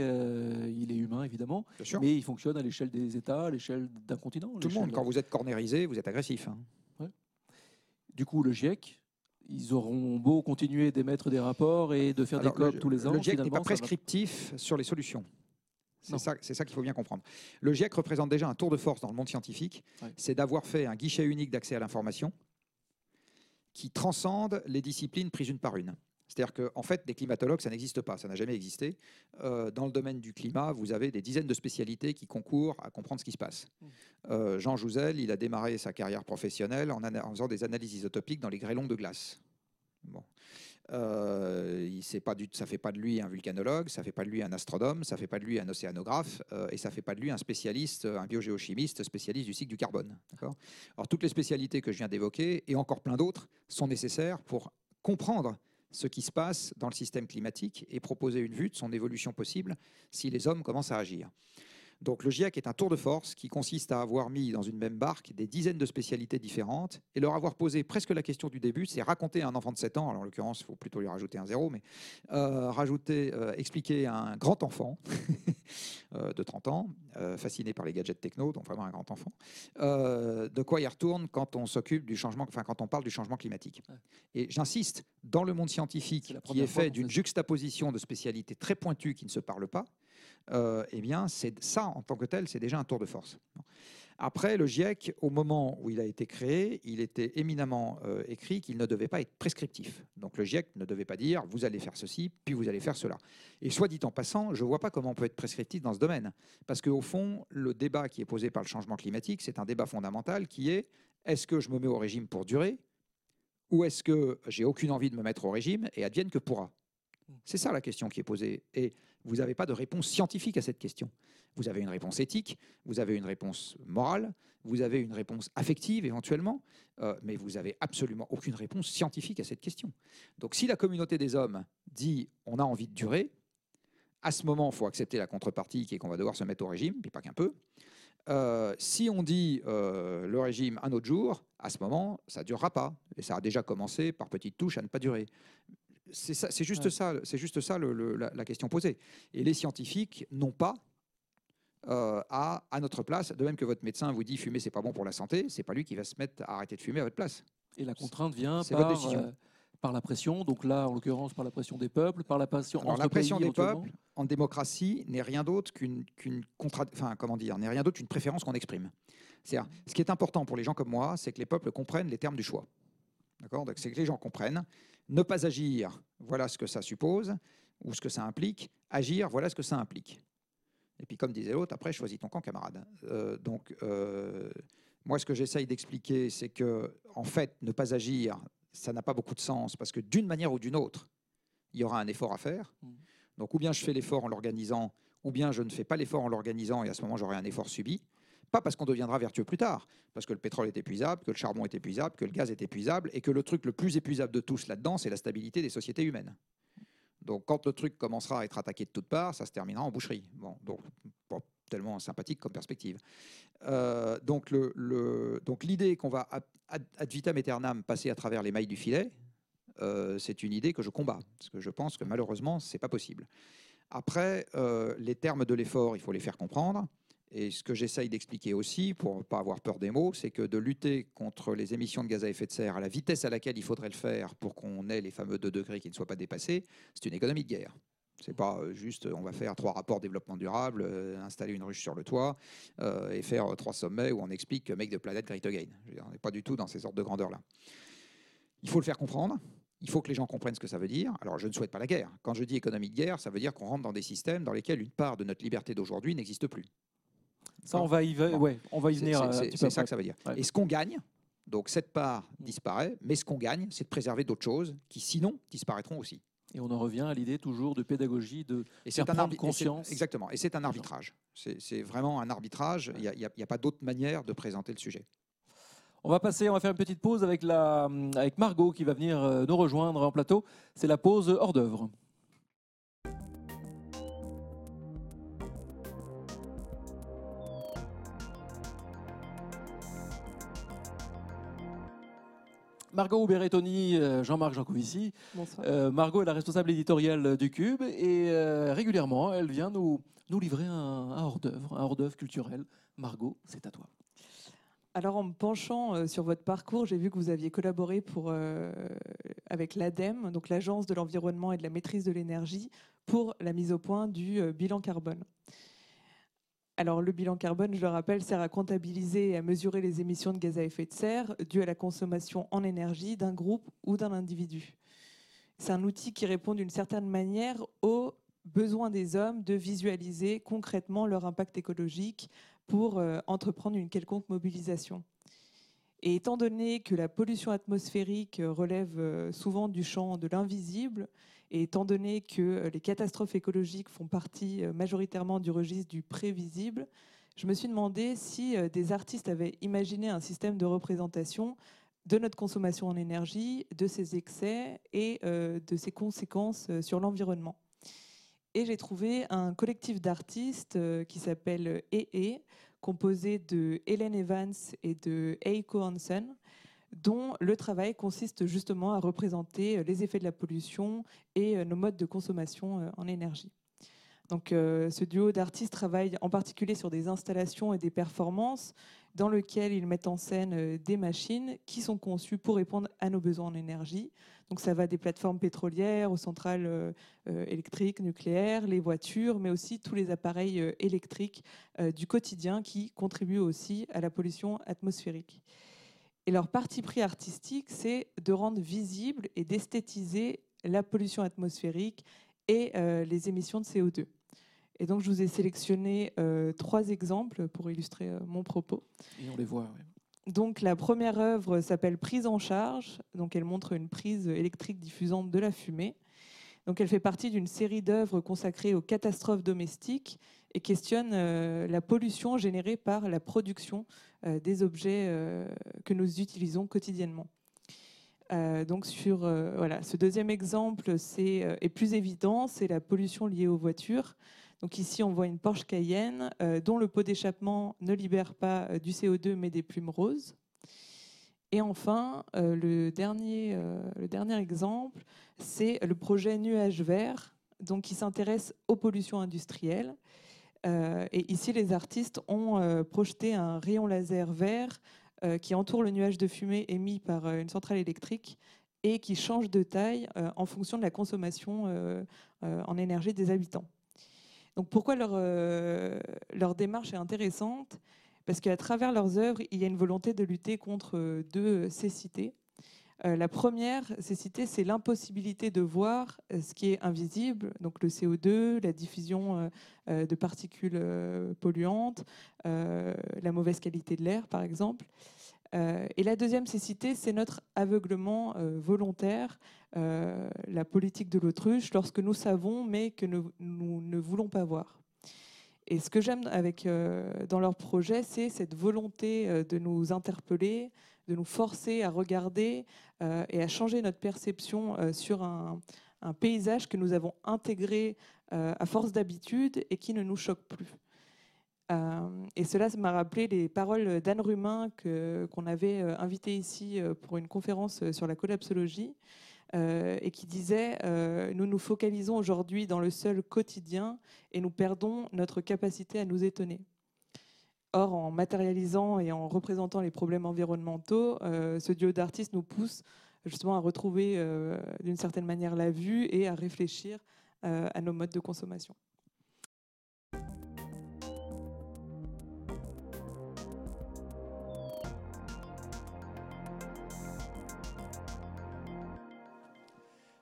il est humain, évidemment, mais il fonctionne à l'échelle des États, à l'échelle d'un continent. Tout le monde, quand vous êtes cornérisé, vous êtes agressif. Hein. Du coup, le GIEC, ils auront beau continuer d'émettre des rapports et de faire des COP tous les ans. Le GIEC n'est pas prescriptif sur les solutions. C'est ça, qu'il faut bien comprendre. Le GIEC représente déjà un tour de force dans le monde scientifique. C'est d'avoir fait un guichet unique d'accès à l'information qui transcende les disciplines prises une par une. C'est-à-dire qu'en fait, des climatologues, ça n'existe pas, ça n'a jamais existé. Euh, dans le domaine du climat, vous avez des dizaines de spécialités qui concourent à comprendre ce qui se passe. Mmh. Euh, Jean Jouzel, il a démarré sa carrière professionnelle en, faisant des analyses isotopiques dans les grêlons de glace. Bon. Euh, il pas du, ça ne fait pas de lui un vulcanologue, ça ne fait pas de lui un astronome, ça ne fait pas de lui un océanographe, et ça ne fait pas de lui un spécialiste, un biogéochimiste spécialiste du cycle du carbone. Toutes les spécialités que je viens d'évoquer, et encore plein d'autres, sont nécessaires pour comprendre ce qui se passe dans le système climatique et proposer une vue de son évolution possible si les hommes commencent à agir. Donc le GIEC est un tour de force qui consiste à avoir mis dans une même barque des dizaines de spécialités différentes et leur avoir posé presque la question du début, c'est raconter à un enfant de 7 ans, alors en l'occurrence il faut plutôt lui rajouter un zéro, mais euh, rajouter, euh, expliquer à un grand enfant euh, de 30 ans, fasciné par les gadgets techno, donc vraiment un grand enfant, de quoi il retourne quand on s'occupe du changement, enfin quand on parle du changement climatique. Et j'insiste, dans le monde scientifique qui est fait d'une juxtaposition de spécialités très pointues qui ne se parlent pas, eh bien, c'est ça en tant que tel, c'est déjà un tour de force. Après, le GIEC, au moment où il a été créé, il était éminemment euh, écrit qu'il ne devait pas être prescriptif. Donc le GIEC ne devait pas dire vous allez faire ceci, puis vous allez faire cela. Et soit dit en passant, je ne vois pas comment on peut être prescriptif dans ce domaine. Parce qu'au fond, le débat qui est posé par le changement climatique, c'est un débat fondamental qui est est-ce que je me mets au régime pour durer ou est-ce que j'ai aucune envie de me mettre au régime et advienne que pourra? C'est ça la question qui est posée. Et vous n'avez pas de réponse scientifique à cette question. Vous avez une réponse éthique, vous avez une réponse morale, vous avez une réponse affective éventuellement, euh, mais vous n'avez absolument aucune réponse scientifique à cette question. Donc si la communauté des hommes dit on a envie de durer, à ce moment, il faut accepter la contrepartie qui est qu'on va devoir se mettre au régime, puis pas qu'un peu. Euh, si on dit euh, le régime un autre jour, à ce moment, ça ne durera pas. Et ça a déjà commencé par petites touches à ne pas durer. C'est juste, ça, c'est juste ça la, question posée. Et les scientifiques n'ont pas euh, à, à, notre place, de même que votre médecin vous dit fumer c'est pas bon pour la santé, c'est pas lui qui va se mettre à arrêter de fumer à votre place. Et la contrainte vient par, euh, par la pression, donc là en l'occurrence par la pression des peuples, par la pression. la pression des peuples en démocratie n'est rien d'autre qu'une enfin comment dire, n'est rien d'autre qu'une préférence qu'on exprime. cest ce qui est important pour les gens comme moi, c'est que les peuples comprennent les termes du choix. D'accord? C'est que les gens comprennent ne pas agir, voilà ce que ça suppose, ou ce que ça implique. Agir, voilà ce que ça implique. Et puis, comme disait l'autre, après, choisis ton camp, camarade. Euh, donc, euh, moi, ce que j'essaye d'expliquer, c'est que, en fait, ne pas agir, ça n'a pas beaucoup de sens, parce que d'une manière ou d'une autre, il y aura un effort à faire. Mmh. Donc, ou bien je fais l'effort en l'organisant, ou bien je ne fais pas l'effort en l'organisant, et à ce moment, j'aurai un effort subi. Pas parce qu'on deviendra vertueux plus tard, parce que le pétrole est épuisable, que le charbon est épuisable, que le gaz est épuisable, et que le truc le plus épuisable de tous là-dedans, c'est la stabilité des sociétés humaines. Donc quand le truc commencera à être attaqué de toutes parts, ça se terminera en boucherie. Bon, donc tellement sympathique comme perspective. Euh, donc l'idée qu'on va ad, vitam aeternam passer à travers les mailles du filet, euh, c'est une idée que je combats, parce que je pense que malheureusement, c'est pas possible. Après, euh, les termes de l'effort, il faut les faire comprendre. Et ce que j'essaye d'expliquer aussi, pour ne pas avoir peur des mots, c'est que de lutter contre les émissions de gaz à effet de serre à la vitesse à laquelle il faudrait le faire pour qu'on ait les fameux 2 degrés qui ne soient pas dépassés, c'est une économie de guerre. C'est pas euh, juste on va faire trois rapports développement durable, euh, installer une ruche sur le toit euh, et faire trois sommets où on explique que make the planet great again. on n'est pas du tout dans ces ordres de grandeur-là. Il faut le faire comprendre. il faut que les gens comprennent ce que ça veut dire. Alors, je ne souhaite pas la guerre. Quand je dis économie de guerre, ça veut dire qu'on rentre dans des systèmes dans lesquels une part de notre liberté d'aujourd'hui n'existe plus. Ça, on va y, ouais, on va y venir. C'est ça que ça veut dire. Et ce qu'on gagne, donc cette part disparaît, mais ce qu'on gagne, c'est de préserver d'autres choses qui, sinon, disparaîtront aussi. Et on en revient à l'idée toujours de pédagogie, de et faire prendre conscience. Exactement. Et c'est un arbitrage. C'est vraiment un arbitrage. Il n'y a, pas d'autre manière de présenter le sujet. On va passer, on va faire une petite pause avec, la, avec Margot qui va venir euh, nous rejoindre en plateau. C'est la pause hors d'œuvre. Margot Berrettoni, euh, Jean-Marc Jancovici. Euh, Margot est la responsable éditoriale du Cube et euh, régulièrement, elle vient nous, nous livrer un, hors-d'œuvre, un hors-d'œuvre culturel. Margot, c'est à toi. Alors, en me penchant sur votre parcours, j'ai vu que vous aviez collaboré pour, avec l'ADEME, donc l'Agence de l'environnement et de la maîtrise de l'énergie, pour la mise au point du bilan carbone. Alors, le bilan carbone, je le rappelle, sert à comptabiliser et à mesurer les émissions de gaz à effet de serre dues à la consommation en énergie d'un groupe ou d'un individu. C'est un outil qui répond d'une certaine manière aux besoins des hommes de visualiser concrètement leur impact écologique pour euh, entreprendre une quelconque mobilisation. Et étant donné que la pollution atmosphérique relève euh, souvent du champ de l'invisible, et étant donné que euh, les catastrophes écologiques font partie euh, majoritairement du registre du prévisible, je me suis demandé si euh, des artistes avaient imaginé un système de représentation de notre consommation en énergie, de ses excès et de ses conséquences sur l'environnement. Et j'ai trouvé un collectif d'artistes qui s'appelle EE, composé de Helen Evans et de Eiko Hansen, dont le travail consiste justement à représenter euh, les effets de la pollution et euh, nos modes de consommation euh, en énergie. Donc, ce duo d'artistes travaille en particulier sur des installations et des performances dans lesquelles ils mettent en scène des machines qui sont conçues pour répondre à nos besoins en énergie. Donc, ça va des plateformes pétrolières aux centrales électriques, nucléaires, les voitures, mais aussi tous les appareils électriques du quotidien qui contribuent aussi à la pollution atmosphérique. Et leur parti pris artistique, c'est de rendre visible et d'esthétiser la pollution atmosphérique et euh, les émissions de CO2. Et donc, je vous ai sélectionné euh, trois exemples pour illustrer euh, mon propos. Et on les voit, oui. Donc, la première œuvre s'appelle Prise en charge. Donc, elle montre une prise électrique diffusant de la fumée. Donc, elle fait partie d'une série d'œuvres consacrées aux catastrophes domestiques et questionne la pollution générée par la production euh, des objets euh, que nous utilisons quotidiennement. Euh, donc sur voilà, ce deuxième exemple c'est, est plus évident, c'est la pollution liée aux voitures. Donc ici, on voit une Porsche Cayenne dont le pot d'échappement ne libère pas du CO2 mais des plumes roses. Et enfin, le, dernier, le dernier exemple, c'est le projet Nuage Vert, donc qui s'intéresse aux pollutions industrielles. Euh, et ici, les artistes ont euh, projeté un rayon laser vert euh, qui entoure le nuage de fumée émis par une centrale électrique et qui change de taille en fonction de la consommation en énergie des habitants. Donc pourquoi leur, leur démarche est intéressante? Parce qu'à travers leurs œuvres, il y a une volonté de lutter contre deux cécités. Euh, la première cécité, c'est l'impossibilité de voir euh, ce qui est invisible, donc le CO2, la diffusion euh, de particules polluantes, la mauvaise qualité de l'air, par exemple. et la deuxième cécité, c'est notre aveuglement volontaire, la politique de l'autruche, lorsque nous savons, mais que nous, ne voulons pas voir. Et ce que j'aime avec dans leur projet, c'est cette volonté de nous interpeller, de nous forcer à regarder euh, et à changer notre perception euh, sur un, paysage que nous avons intégré euh, à force d'habitude et qui ne nous choque plus. et cela m'a rappelé les paroles d'Anne Rumain qu'on avait invité ici pour une conférence sur la collapsologie et qui disait Nous nous focalisons aujourd'hui dans le seul quotidien et nous perdons notre capacité à nous étonner. Or, en matérialisant et en représentant les problèmes environnementaux, euh, ce duo d'artistes nous pousse justement à retrouver euh, d'une certaine manière la vue et à réfléchir euh, à nos modes de consommation.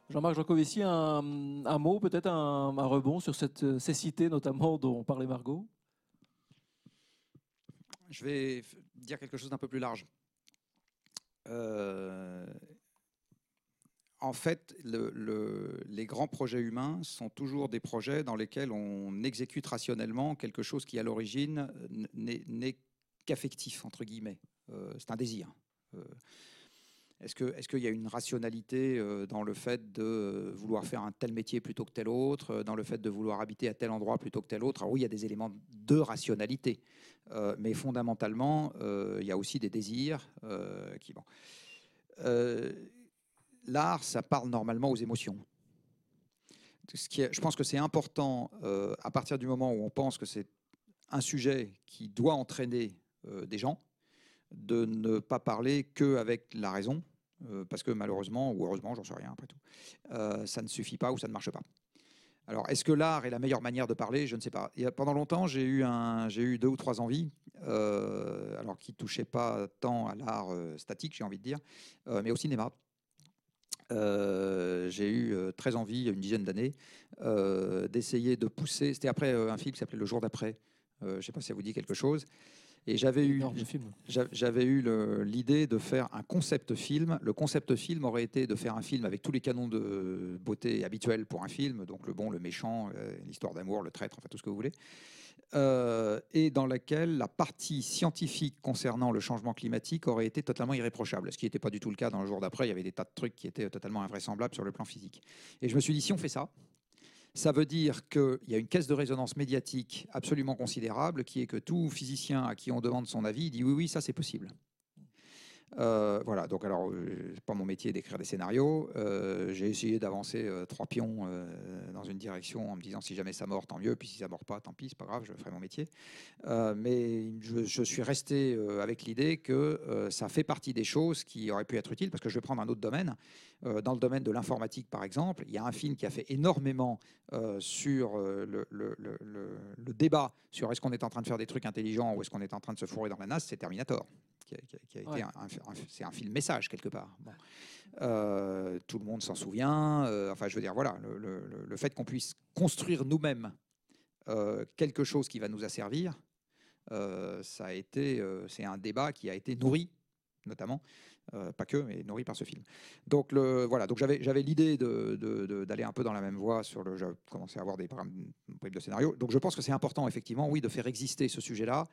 Jean-Marc Jancovici, un, un mot, peut-être un, un rebond sur cette cécité notamment dont parlait Margot? Je vais dire quelque chose d'un peu plus large. Euh, en fait, le- le- les grands projets humains sont toujours des projets dans lesquels on exécute rationnellement quelque chose qui, à l'origine, n'est qu'affectif, entre guillemets. Euh, C'est un désir. Euh, Est-ce qu'il y a une rationalité euh, dans le fait de euh, vouloir faire un tel métier plutôt que tel autre, euh, dans le fait de vouloir habiter à tel endroit plutôt que tel autre? Alors oui, il y a des éléments de rationalité, mais fondamentalement, il y a aussi des désirs qui vont. Euh, L'art, ça parle normalement aux émotions. Ce qui est- je pense que c'est important à partir du moment où on pense que c'est un sujet qui doit entraîner des gens, de ne pas parler qu'avec la raison, euh, parce que malheureusement, ou heureusement, j'en sais rien après tout, euh, ça ne suffit pas ou ça ne marche pas. Alors, est-ce que l'art est la meilleure manière de parler? Je ne sais pas. A- pendant longtemps, j'ai eu, un, j'ai eu deux ou trois envies, euh, alors qui ne touchaient pas tant à l'art euh, statique, j'ai envie de dire, euh, mais au cinéma. Euh, j'ai eu euh, très envie, il y a une dizaine d'années, euh, d'essayer de pousser. C'était après euh, un film qui s'appelait Le jour d'après. Euh, je ne sais pas si ça vous dit quelque chose. Et j'avais eu, J'avais eu l'idée de faire un concept film. Le concept film aurait été de faire un film avec tous les canons de beauté habituels pour un film, donc le bon, le méchant, euh, l'histoire d'amour, le traître, enfin tout ce que vous voulez, Euh, et dans laquelle la partie scientifique concernant le changement climatique aurait été totalement irréprochable, ce qui n'était pas du tout le cas dans le jour d'après. Il y avait des tas de trucs qui étaient totalement invraisemblables sur le plan physique. Et je me suis dit, si on fait ça, ça veut dire qu'il y a une caisse de résonance médiatique absolument considérable, qui est que tout physicien à qui on demande son avis, dit oui, oui, ça c'est possible. Euh, voilà, donc alors, euh, c'est pas mon métier d'écrire des scénarios. Euh, J'ai essayé d'avancer euh, trois pions dans une direction en me disant si jamais ça mord, tant mieux, puis si ça mord pas, tant pis, c'est pas grave, je ferai mon métier. Mais je, suis resté avec l'idée que ça fait partie des choses qui auraient pu être utiles, parce que je vais prendre un autre domaine. Dans le domaine de l'informatique, par exemple, il y a un film qui a fait énormément sur le débat sur est-ce qu'on est en train de faire des trucs intelligents ou est-ce qu'on est en train de se fourrer dans la nasse, c'est Terminator. Qui a, qui a- qui a été Ouais. un- un- un- c'est un film message quelque part. Bon. Euh, tout le monde s'en souvient. euh, enfin, je veux dire, voilà, le, le- le- le fait qu'on puisse construire nous-mêmes euh, quelque chose qui va nous asservir, ça a été, c'est un débat qui a été nourri, notamment, euh, pas que, mais nourri par ce film. Donc le, voilà, donc j'avais j'avais l'idée de- de- de- d'aller un peu dans la même voie sur le, j'avais commencé à avoir des bribes de scénario. Donc je pense que c'est important effectivement, oui, de faire exister ce sujet-là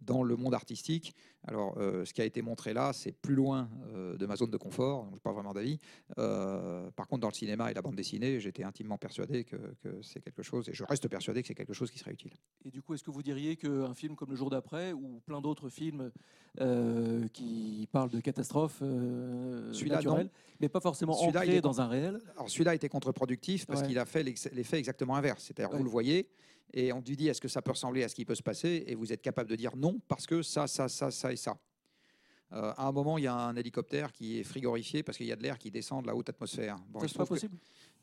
dans le monde artistique. Alors euh, ce qui a été montré là, c'est plus loin euh, de ma zone de confort, donc j'ai pas vraiment d'avis. Euh, par contre, dans le cinéma et la bande dessinée, j'étais intimement persuadé que, que c'est quelque chose, et je reste persuadé que c'est quelque chose qui serait utile. Et du coup, est-ce que vous diriez qu'un film comme Le jour d'après ou plein d'autres films qui parlent de catastrophes naturelles, mais pas forcément ancrés est dans un réel? Alors celui-là était contre-productif parce Ouais. qu'il a fait l'effet exactement inverse. C'est-à-dire, Ouais. vous le voyez, et on lui dit, est-ce que ça peut ressembler à ce qui peut se passer? Et vous êtes capable de dire non, parce que ça, ça, ça, ça et ça. Euh, à un moment, il y a un hélicoptère qui est frigorifié parce qu'il y a de l'air qui descend de la haute atmosphère. Bon, Ça, il c'est pas que- possible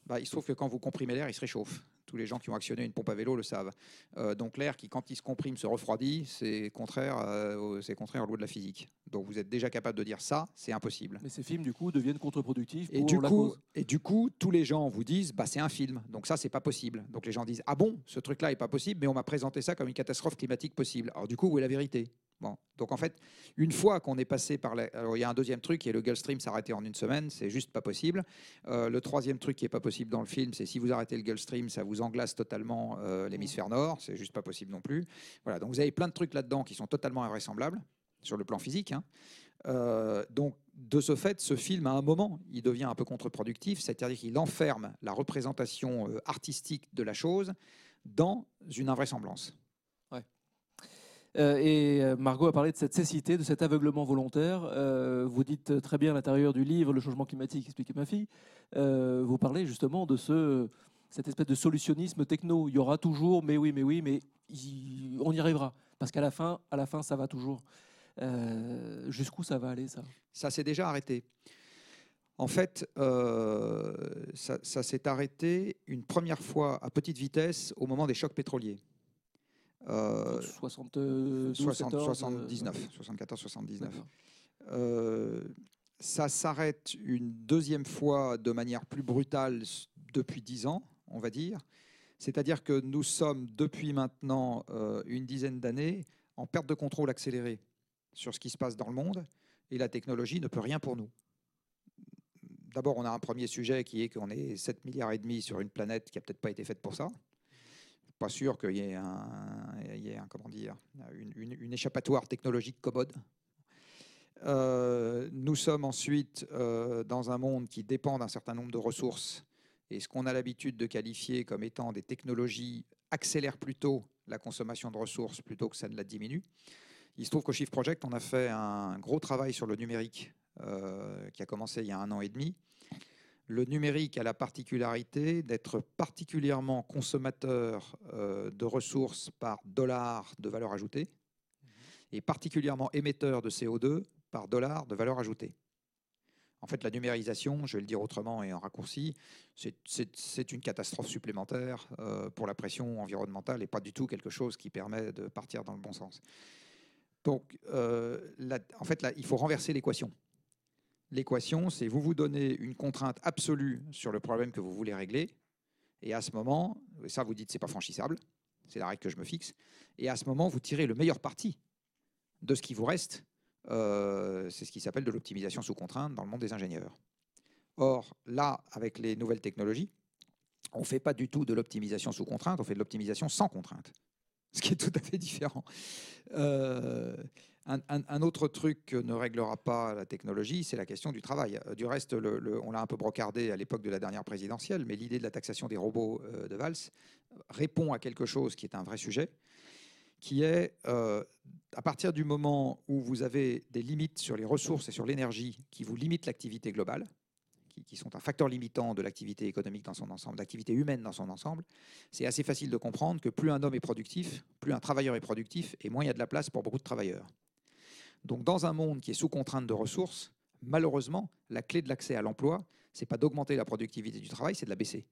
bah, il se trouve que quand vous comprimez l'air, il se réchauffe. Tous les gens qui ont actionné une pompe à vélo le savent. Euh, donc l'air qui, quand il se comprime, se refroidit, c'est contraire, euh, c'est contraire aux lois de la physique. Donc vous êtes déjà capable de dire ça, c'est impossible. Mais ces films, du coup, deviennent contre-productifs Et pour du, la coup, cause. et du coup, tous les gens vous disent, bah, c'est un film, donc ça, c'est pas possible. Donc les gens disent, ah bon, ce truc-là est pas possible, mais on m'a présenté ça comme une catastrophe climatique possible. Alors du coup, où est la vérité Bon, donc en fait, une fois qu'on est passé par la... Alors il y a un deuxième truc qui est le Gulfstream s'arrêter en une semaine, c'est juste pas possible. Euh, le troisième truc qui est pas possible dans le film, c'est si vous arrêtez le Gulfstream, ça vous englace totalement euh, l'hémisphère nord, c'est juste pas possible non plus. Voilà, donc vous avez plein de trucs là-dedans qui sont totalement invraisemblables sur le plan physique. hein. Euh, donc, de ce fait, ce film, à un moment, il devient un peu contre-productif, c'est-à-dire qu'il enferme la représentation artistique de la chose dans une invraisemblance. Euh, et euh, Margot a parlé de cette cécité, de cet aveuglement volontaire. Euh, vous dites très bien à l'intérieur du livre Le changement climatique, expliquez ma fille. Vous parlez justement de ce, cette espèce de solutionnisme techno. Il y aura toujours, mais oui, mais oui, mais on y arrivera. Parce qu'à la fin, à la fin, ça va toujours. Jusqu'où ça va aller, ça? Ça s'est déjà arrêté. En fait, ça s'est arrêté une première fois à petite vitesse au moment des chocs pétroliers. Euh, 72, 60, 14, 79, 74, 79. d'accord. Euh, ça s'arrête une deuxième fois de manière plus brutale depuis dix ans, on va dire. C'est-à-dire que nous sommes depuis maintenant euh, une dizaine d'années en perte de contrôle accélérée sur ce qui se passe dans le monde et la technologie ne peut rien pour nous. D'abord, on a un premier sujet qui est qu'on est 7 milliards et demi sur une planète qui n'a peut-être pas été faite pour ça. Pas sûr qu'il y ait, un, comment dire, une, échappatoire technologique commode. Euh, nous sommes ensuite euh, dans un monde qui dépend d'un certain nombre de ressources et ce qu'on a l'habitude de qualifier comme étant des technologies accélère plutôt la consommation de ressources plutôt que ça ne la diminue. Il se trouve qu'au Shift Project, on a fait un gros travail sur le numérique euh, qui a commencé il y a un an et demi. Le numérique a la particularité d'être particulièrement consommateur euh, de ressources par dollar de valeur ajoutée et particulièrement émetteur de CO2 par dollar de valeur ajoutée. En fait, la numérisation, je vais le dire autrement et en raccourci, c'est une catastrophe supplémentaire euh, pour la pression environnementale et pas du tout quelque chose qui permet de partir dans le bon sens. Donc, euh, en fait, là, il faut renverser l'équation. L'équation, c'est vous vous donnez une contrainte absolue sur le problème que vous voulez régler, et à ce moment, ça vous dites c'est pas franchissable, c'est la règle que je me fixe, et à ce moment, vous tirez le meilleur parti de ce qui vous reste euh, c'est ce qui s'appelle de l'optimisation sous contrainte dans le monde des ingénieurs. Or, là, avec les nouvelles technologies, on ne fait pas du tout de l'optimisation sous contrainte, on fait de l'optimisation sans contrainte, ce qui est tout à fait différent. Euh, un, autre truc que ne réglera pas la technologie, c'est la question du travail. Euh, du reste, on l'a un peu brocardé à l'époque de la dernière présidentielle, mais l'idée de la taxation des robots de Valls répond à quelque chose qui est un vrai sujet, qui est euh, à partir du moment où vous avez des limites sur les ressources et sur l'énergie qui vous limitent l'activité globale, qui, sont un facteur limitant de l'activité économique dans son ensemble, l'activité humaine dans son ensemble, c'est assez facile de comprendre que plus un homme est productif, plus un travailleur est productif, et moins il y a de la place pour beaucoup de travailleurs. Donc dans un monde qui est sous contrainte de ressources, malheureusement, la clé de l'accès à l'emploi, c'est pas d'augmenter la productivité du travail, c'est de la baisser.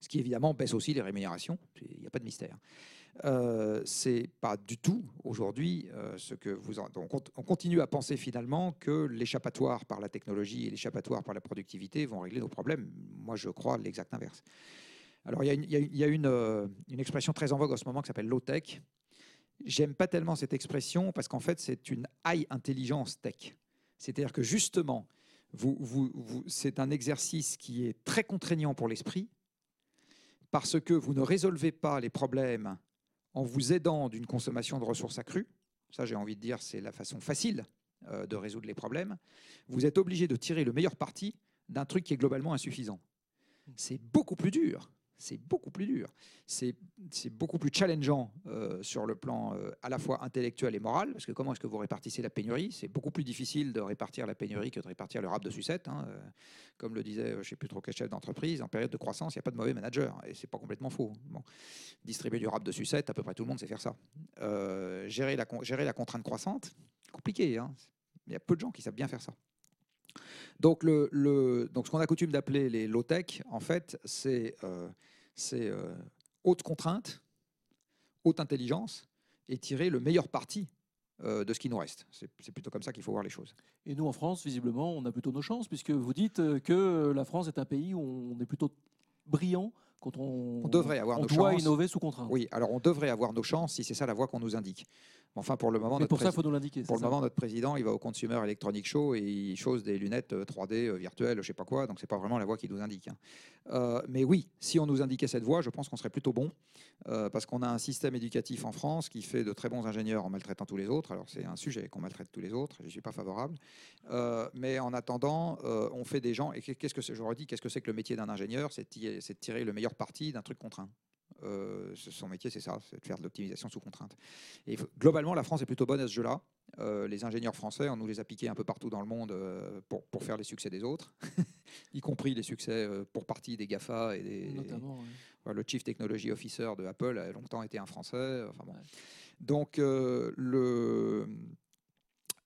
Ce qui évidemment baisse aussi les rémunérations, il n'y a pas de mystère. Euh, c'est pas du tout aujourd'hui euh, ce que vous. En... Donc on continue à penser finalement que l'échappatoire par la technologie et l'échappatoire par la productivité vont régler nos problèmes. Moi, je crois l'exact inverse. Alors, il y a, une, euh, une, expression très en vogue en ce moment qui s'appelle low-tech. J'aime pas tellement cette expression parce qu'en fait, c'est une high intelligence tech. C'est-à-dire que justement, c'est un exercice qui est très contraignant pour l'esprit parce que vous ne résolvez pas les problèmes en vous aidant d'une consommation de ressources accrues, ça j'ai envie de dire c'est la façon facile euh, de résoudre les problèmes, vous êtes obligé de tirer le meilleur parti d'un truc qui est globalement insuffisant. C'est beaucoup plus dur c'est beaucoup plus dur. C'est beaucoup plus challengeant euh, sur le plan euh, à la fois intellectuel et moral, parce que comment est-ce que vous répartissez la pénurie? C'est beaucoup plus difficile de répartir la pénurie que de répartir le rap de sucette. Hein, euh, comme le disait, je ne sais plus trop quel chef d'entreprise, en période de croissance, il n'y a pas de mauvais manager, et c'est pas complètement faux. Distribuer du rap de sucette, à peu près tout le monde sait faire ça. gérer, la, gérer la contrainte croissante, compliqué. Hein. Il y a peu de gens qui savent bien faire ça. Donc, le, donc ce qu'on a coutume d'appeler les low-tech, en fait, c'est euh, euh, haute contrainte, haute intelligence, et tirer le meilleur parti euh, de ce qui nous reste. C'est plutôt comme ça qu'il faut voir les choses. Et nous, en France, visiblement, on a plutôt nos chances, puisque vous dites que la France est un pays où on est plutôt brillant quand on, on devrait avoir on nos doit innover sous contrainte. Oui, alors on devrait avoir nos chances si c'est ça la voie qu'on nous indique. Enfin, pour le moment, Mais pour ça, faut nous l'indiquer. Pour le moment, notre président, il va au Consumer Electronic Show et il chose des lunettes 3D euh, euh, virtuelles, je sais pas quoi. Donc, c'est pas vraiment la voie qui nous indique. Hein. Euh, mais oui, si on nous indiquait cette voie, je pense qu'on serait plutôt bon, parce qu'on a un système éducatif en France qui fait de très bons ingénieurs en maltraitant tous les autres. Alors, c'est un sujet qu'on maltraite tous les autres. Je suis pas favorable. mais en attendant, on fait des gens. Et qu'est-ce que je redis Qu'est-ce que c'est que le métier d'un ingénieur? C'est de tirer le meilleur parti d'un truc contraint. Euh, son métier, c'est ça, c'est de faire de l'optimisation sous contrainte. Et globalement, la France est plutôt bonne à ce jeu-là. Euh, les ingénieurs français, on nous les a piqués un peu partout dans le monde euh, pour, pour, faire les succès des autres, y compris les succès pour partie des GAFA et des. le Chief Technology Officer de Apple a longtemps été un Français. Enfin bon. Donc, le.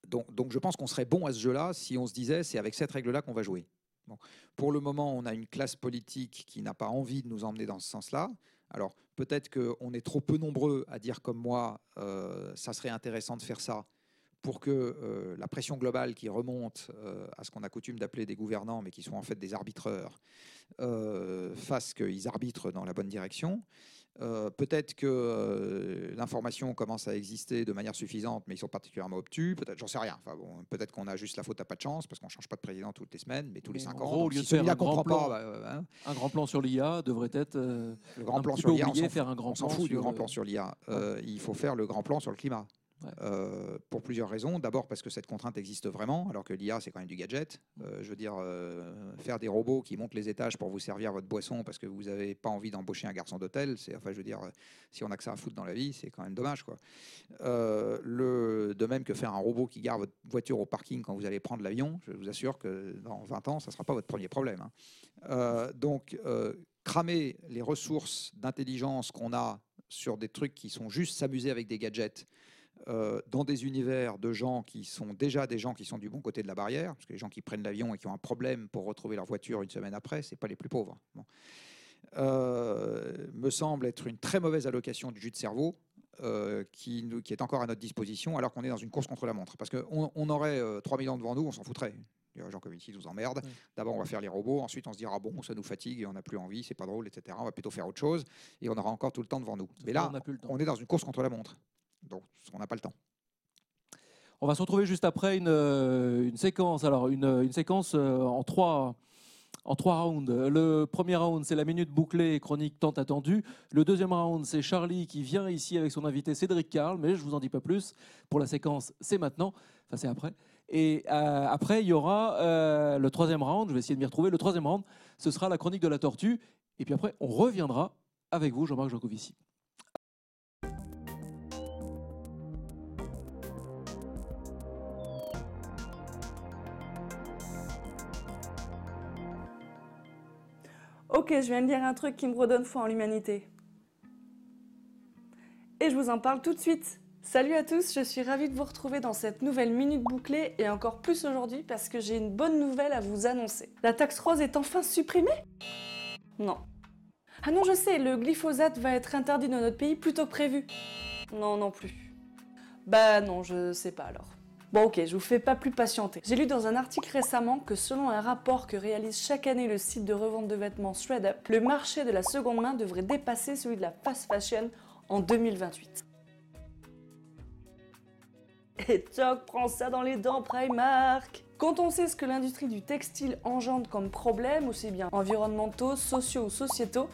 Donc, donc, je pense qu'on serait bon à ce jeu-là si on se disait c'est avec cette règle-là qu'on va jouer. Bon. Pour le moment, on a une classe politique qui n'a pas envie de nous emmener dans ce sens-là. Alors peut-être qu'on est trop peu nombreux à dire comme moi, euh, ça serait intéressant de faire ça pour que la pression globale qui remonte à ce qu'on a coutume d'appeler des gouvernants, mais qui sont en fait des arbitreurs, fasse qu'ils arbitrent dans la bonne direction. Euh, peut-être que euh, l'information commence à exister de manière suffisante, mais ils sont particulièrement obtus. Peut-être, j'en sais rien. Enfin, bon, peut-être qu'on a juste la faute à pas de chance, parce qu'on change pas de président toutes les semaines, mais tous les cinq ans. Gros, au lieu de faire un grand, plan, bah, euh, hein. un grand plan sur l'IA devrait être le grand plan sur l'IA. On un s'en fout du grand plan sur l'IA. il faut faire le grand plan sur le climat. Euh, pour plusieurs raisons. D'abord parce que cette contrainte existe vraiment, alors que l'IA, c'est quand même du gadget. Euh, je veux dire, euh, faire des robots qui montent les étages pour vous servir votre boisson parce que vous n'avez pas envie d'embaucher un garçon d'hôtel, c'est, enfin, je veux dire, si on a que ça à foutre dans la vie, c'est quand même dommage. Quoi. le, de même que faire un robot qui garde votre voiture au parking quand vous allez prendre l'avion, je vous assure que dans 20 ans, ça ne sera pas votre premier problème. Hein. donc, cramer les ressources d'intelligence qu'on a sur des trucs qui sont juste s'amuser avec des gadgets, euh, dans des univers de gens qui sont déjà des gens qui sont du bon côté de la barrière, parce que les gens qui prennent l'avion et qui ont un problème pour retrouver leur voiture une semaine après, c'est pas les plus pauvres. Euh, me semble être une très mauvaise allocation du jus de cerveau euh, qui, qui, est encore à notre disposition alors qu'on est dans une course contre la montre. Parce qu'on on aurait 3 millions devant nous, on s'en foutrait. Il y a des gens comme ici, nous emmerdent. D'abord, on va faire les robots. Ensuite, on se dira, bon, ça nous fatigue et on n'a plus envie, c'est pas drôle, etc. On va plutôt faire autre chose et on aura encore tout le temps devant nous. Mais là, on est dans une course contre la montre. Donc, on n'a pas le temps. On va se retrouver juste après une, euh, séquence. Alors, une, une séquence euh, en trois, en trois rounds. Le premier round, c'est la minute bouclée chronique tant attendue. Le deuxième round, c'est Charlie qui vient ici avec son invité Cédric Carl, mais je vous en dis pas plus. Pour la séquence, c'est maintenant. Enfin, c'est après. Et euh, après, il y aura le troisième round. Je vais essayer de m'y retrouver. Le troisième round, ce sera la chronique de la tortue. Et puis après, on reviendra avec vous, Jean-Marc Jancovici. Ok, je viens de dire un truc qui me redonne foi en l'humanité. Et je vous en parle tout de suite. Salut à tous, je suis ravie de vous retrouver dans cette nouvelle minute bouclée et encore plus aujourd'hui parce que j'ai une bonne nouvelle à vous annoncer. La taxe rose est enfin supprimée? Non. Ah non, je sais, le glyphosate va être interdit dans notre pays plus tôt que prévu. Non, non plus. Bah non, je sais pas alors. Bon ok, je vous fais pas plus patienter. J'ai lu dans un article récemment que selon un rapport que réalise chaque année le site de revente de vêtements ThreadUp, le marché de la seconde main devrait dépasser celui de la fast fashion en 2028. Et toc, prends ça dans les dents Primark Quand on sait ce que l'industrie du textile engendre comme problème, aussi bien environnementaux, sociaux ou sociétaux,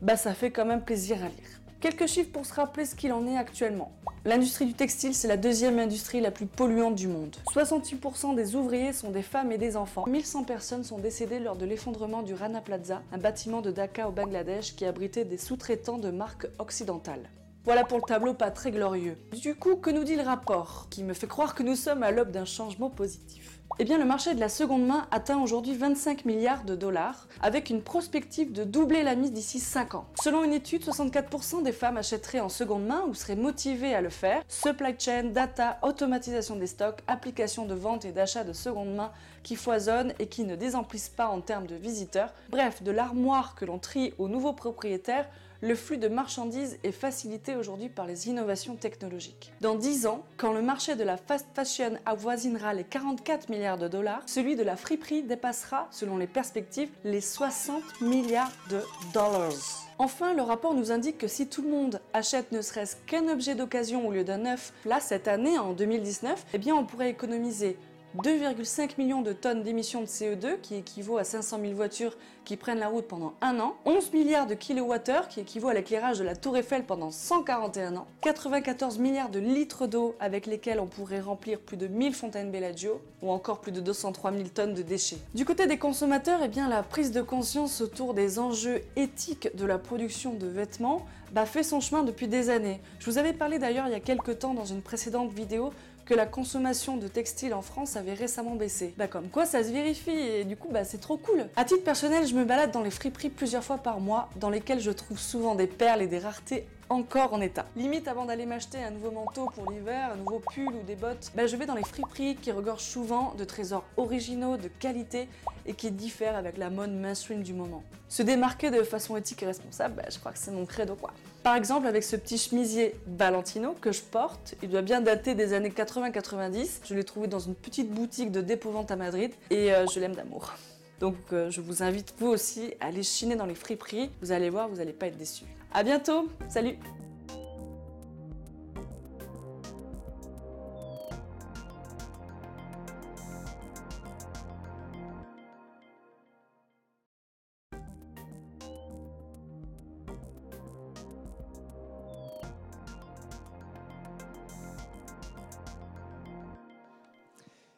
bah ça fait quand même plaisir à lire. Quelques chiffres pour se rappeler ce qu'il en est actuellement. L'industrie du textile, c'est la deuxième industrie la plus polluante du monde. 68% des ouvriers sont des femmes et des enfants. 1100 personnes sont décédées lors de l'effondrement du Rana Plaza, un bâtiment de Dhaka au Bangladesh qui abritait des sous-traitants de marques occidentales. Voilà pour le tableau pas très glorieux. Du coup, que nous dit le rapport Qui me fait croire que nous sommes à l'aube d'un changement positif? Eh bien, le marché de la seconde main atteint aujourd'hui 25 milliards de dollars, avec une prospective de doubler la mise d'ici 5 ans. Selon une étude, 64% des femmes achèteraient en seconde main ou seraient motivées à le faire. Supply chain, data, automatisation des stocks, applications de vente et d'achat de seconde main qui foisonnent et qui ne désemplissent pas en termes de visiteurs. Bref, de l'armoire que l'on trie aux nouveaux propriétaires le flux de marchandises est facilité aujourd'hui par les innovations technologiques. Dans 10 ans, quand le marché de la fast fashion avoisinera les 44 milliards de dollars, celui de la friperie dépassera, selon les perspectives, les 60 milliards de dollars. Enfin, le rapport nous indique que si tout le monde achète ne serait-ce qu'un objet d'occasion au lieu d'un neuf, là, cette année, en 2019, eh bien, on pourrait économiser 2,5 millions de tonnes d'émissions de CO2, qui équivaut à 500 000 voitures qui prennent la route pendant un an, 11 milliards de kilowattheures, qui équivaut à l'éclairage de la Tour Eiffel pendant 141 ans, 94 milliards de litres d'eau avec lesquels on pourrait remplir plus de 1000 fontaines Bellagio, ou encore plus de 203 000 tonnes de déchets. Du côté des consommateurs, eh bien, la prise de conscience autour des enjeux éthiques de la production de vêtements bah, fait son chemin depuis des années. Je vous avais parlé d'ailleurs il y a quelques temps dans une précédente vidéo que la consommation de textiles en France avait récemment baissé. Bah comme quoi ça se vérifie et du coup bah c'est trop cool. À titre personnel, je me balade dans les friperies plusieurs fois par mois dans lesquelles je trouve souvent des perles et des raretés encore en état. Limite avant d'aller m'acheter un nouveau manteau pour l'hiver, un nouveau pull ou des bottes, bah, je vais dans les friperies qui regorgent souvent de trésors originaux, de qualité et qui diffèrent avec la mode mainstream du moment. Se démarquer de façon éthique et responsable, bah, je crois que c'est mon credo quoi. Par exemple avec ce petit chemisier Valentino que je porte, il doit bien dater des années 80-90, je l'ai trouvé dans une petite boutique de dépôt-vente à Madrid et euh, je l'aime d'amour. Donc euh, je vous invite vous aussi à aller chiner dans les friperies, vous allez voir, vous n'allez pas être déçus. A bientôt, salut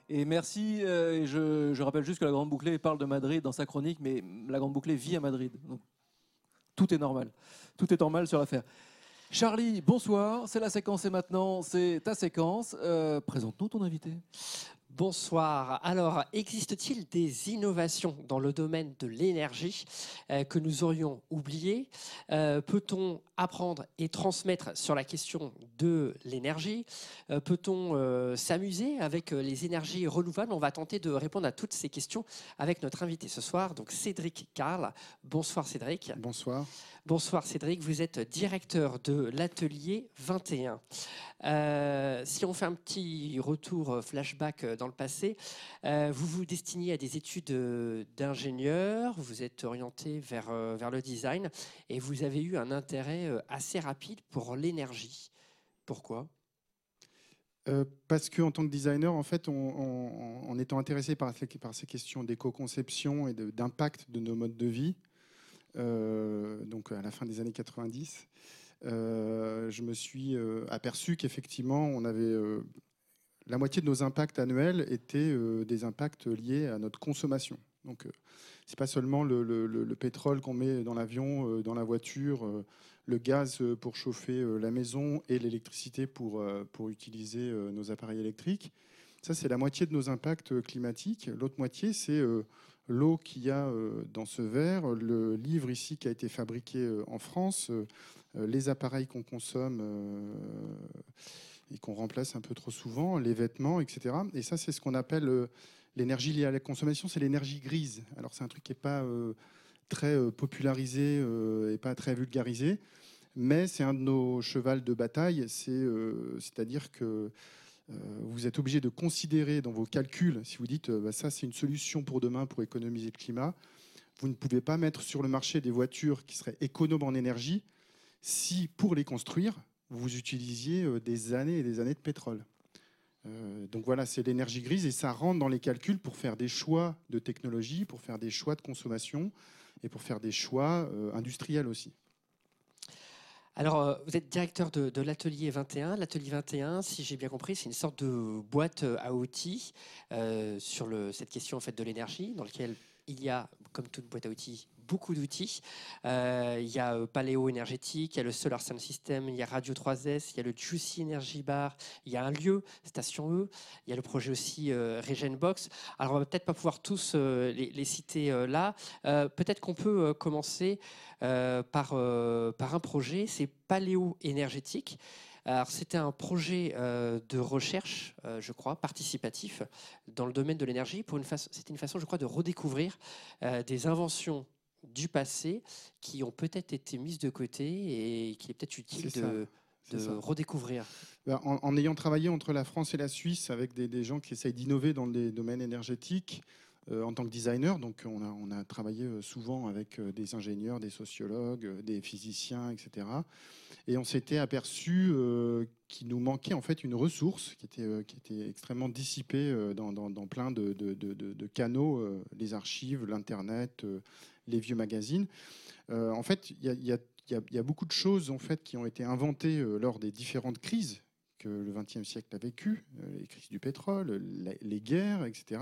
Et merci. euh, je, rappelle juste que la Grande Bouclée parle de Madrid dans sa chronique, mais la Grande Bouclée vit à Madrid. Tout est normal. Tout est normal sur l'affaire. Charlie, bonsoir. C'est la séquence et maintenant, c'est ta séquence. Euh, Présente-nous ton invité. Bonsoir. Alors, existe-t-il des innovations dans le domaine de l'énergie euh, que nous aurions oubliées? Euh, Peut-on apprendre et transmettre sur la question de l'énergie? Euh, Peut-on s'amuser avec les énergies renouvelables? On va tenter de répondre à toutes ces questions avec notre invité ce soir, donc Cédric Carl. Bonsoir Cédric. Bonsoir. Bonsoir Cédric, vous êtes directeur de l'atelier 21. Euh, si on fait un petit retour euh, flashback euh, dans le passé, vous vous destiniez à des études d'ingénieur, vous êtes orienté vers, vers le design et vous avez eu un intérêt assez rapide pour l'énergie. Pourquoi? Parce que en tant que designer, en fait, en étant intéressé par, par ces questions d'éco-conception et d'impact de, nos modes de vie, donc à la fin des années 90, euh, je me suis euh, aperçu qu'effectivement, on avait euh, la moitié de nos impacts annuels étaient euh, des impacts liés à notre consommation. Donc, euh, c'est pas seulement le, le- le- le pétrole qu'on met dans l'avion, euh, dans la voiture. euh, le gaz euh, pour chauffer euh, la maison et l'électricité pour, euh, pour utiliser euh, nos appareils électriques. Ça, c'est la moitié de nos impacts euh, climatiques. L'autre moitié, c'est euh, l'eau qu'il y a euh, dans ce verre, le livre ici qui a été fabriqué euh, en France, euh, les appareils qu'on consomme et qu'on remplace un peu trop souvent, les vêtements, etc. Et ça, c'est ce qu'on appelle l'énergie liée à la consommation, c'est l'énergie grise. Alors, c'est un truc qui n'est pas très popularisé et pas très vulgarisé, mais c'est un de nos chevals de bataille. C'est, C'est-à-dire que vous êtes obligé de considérer dans vos calculs, si vous dites euh, bah, ça c'est une solution pour demain pour économiser le climat, vous ne pouvez pas mettre sur le marché des voitures qui seraient économes en énergie si pour les construire, vous utilisiez euh, des années et des années de pétrole. Euh, donc voilà, c'est l'énergie grise et ça rentre dans les calculs pour faire des choix de technologie, pour faire des choix de consommation et pour faire des choix euh, industriels aussi. Alors, euh, vous êtes directeur de, l'atelier 21. L'atelier 21, si j'ai bien compris, c'est une sorte de boîte euh, à outils euh, sur cette question en fait, de l'énergie, dans laquelle il y a, comme toute boîte à outils, beaucoup d'outils. Euh, il y a euh, Paléo énergétique, il y a le Solar Sound System, il y a Radio 3S, il y a le Juicy Energy Bar, il y a un lieu, Station E, il y a le projet aussi euh, Regenbox. Alors, on va peut-être pas pouvoir tous euh, les, citer là. Peut-être qu'on peut commencer par, par un projet, c'est Paléo énergétique. C'était un projet de recherche, je crois, participatif dans le domaine de l'énergie. Pour c'était une façon, je crois, de redécouvrir des inventions du passé qui ont peut-être été mises de côté et qu'il est peut-être utile de, redécouvrir. Ben, En, en ayant travaillé entre la France et la Suisse avec des, des gens qui essayent d'innover dans les domaines énergétiques euh, en tant que designer, donc on a, on a travaillé euh, souvent avec euh, des ingénieurs, des sociologues, des physiciens, etc. Et on s'était aperçu euh, qu'il nous manquait en fait une ressource qui était, euh, qui était extrêmement dissipée dans, dans- dans plein de, de- de- de- de canaux, les archives, l'Internet, les vieux magazines. Euh, en fait, il y a, beaucoup de choses en fait, qui ont été inventées euh, lors des différentes crises que le XXe siècle a vécues, euh, les crises du pétrole, les guerres, etc.,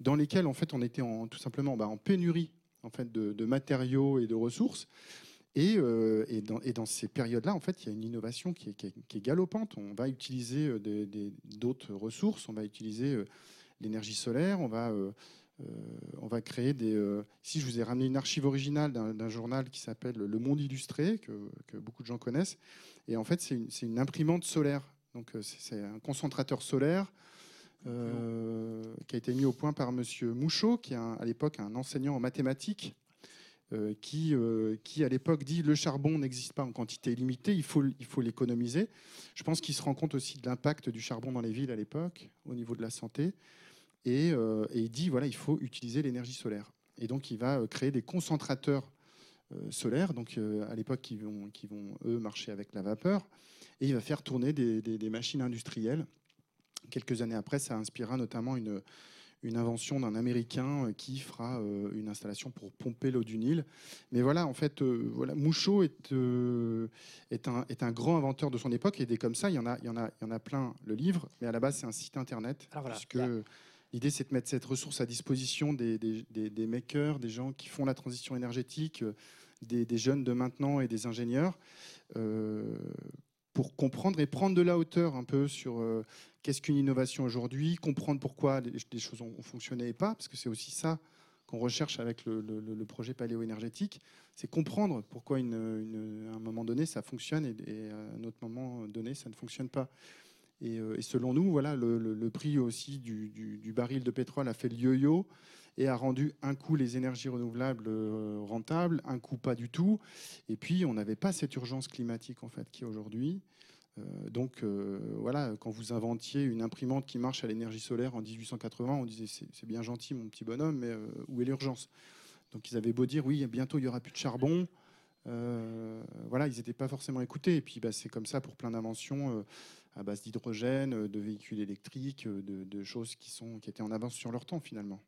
dans lesquelles en fait, on était tout simplement bah, en pénurie en fait, de, matériaux et de ressources. Et, dans, ces périodes-là, en fait, il y a une innovation qui est, qui est- galopante. On va utiliser d'autres ressources, on va utiliser l'énergie solaire, on va on va créer des. ici, je vous ai ramené une archive originale d'un journal qui s'appelle Le Monde Illustré, que, beaucoup de gens connaissent. Et en fait, c'est une, imprimante solaire. Donc, c'est un concentrateur solaire qui a été mis au point par M. Mouchot, qui est à l'époque un enseignant en mathématiques euh, qui, euh, qui, à l'époque, dit le charbon n'existe pas en quantité limitée, il faut, il faut l'économiser. Je pense qu'il se rend compte aussi de l'impact du charbon dans les villes à l'époque, au niveau de la santé. Et, euh, et, il dit voilà, il faut utiliser l'énergie solaire. Et donc, il va créer des concentrateurs solaires, donc à l'époque, qui vont, qui vont, eux, marcher avec la vapeur. Et il va faire tourner des, des, des machines industrielles. Quelques années après, ça inspirera notamment une, une invention d'un Américain euh, qui fera euh, une installation pour pomper l'eau du Nil. Mais voilà, en fait, euh, voilà, Mouchot est, est, un, est, un, grand inventeur de son époque et des comme ça, il y en a, il y en a, il y en a plein le livre, mais à la base, c'est un site internet. puisque l'idée, c'est de mettre cette ressource à disposition des, makers, des gens qui font la transition énergétique, des, jeunes de maintenant et des ingénieurs. pour comprendre et prendre de la hauteur un peu sur qu'est-ce qu'une innovation aujourd'hui, comprendre pourquoi des choses ont fonctionné et pas, parce que c'est aussi ça qu'on recherche avec le, projet paléo-énergétique, c'est comprendre pourquoi à un moment donné ça fonctionne et, à un autre moment donné ça ne fonctionne pas. Et, euh, selon nous, voilà, le, prix aussi du, baril de pétrole a fait le yo-yo et a rendu un coup les énergies renouvelables euh, rentables, un coup pas du tout. Et puis on n'avait pas cette urgence climatique en fait qui est aujourd'hui. Euh, donc voilà, quand vous inventiez une imprimante qui marche à l'énergie solaire en 1880, on disait c'est bien gentil mon petit bonhomme, mais où est l'urgence? Donc ils avaient beau dire oui, bientôt il y aura plus de charbon. voilà, ils n'étaient pas forcément écoutés. Et puis bah, c'est comme ça pour plein d'inventions à base d'hydrogène, de véhicules électriques, de, de, choses qui, sont, qui étaient en avance sur leur temps finalement.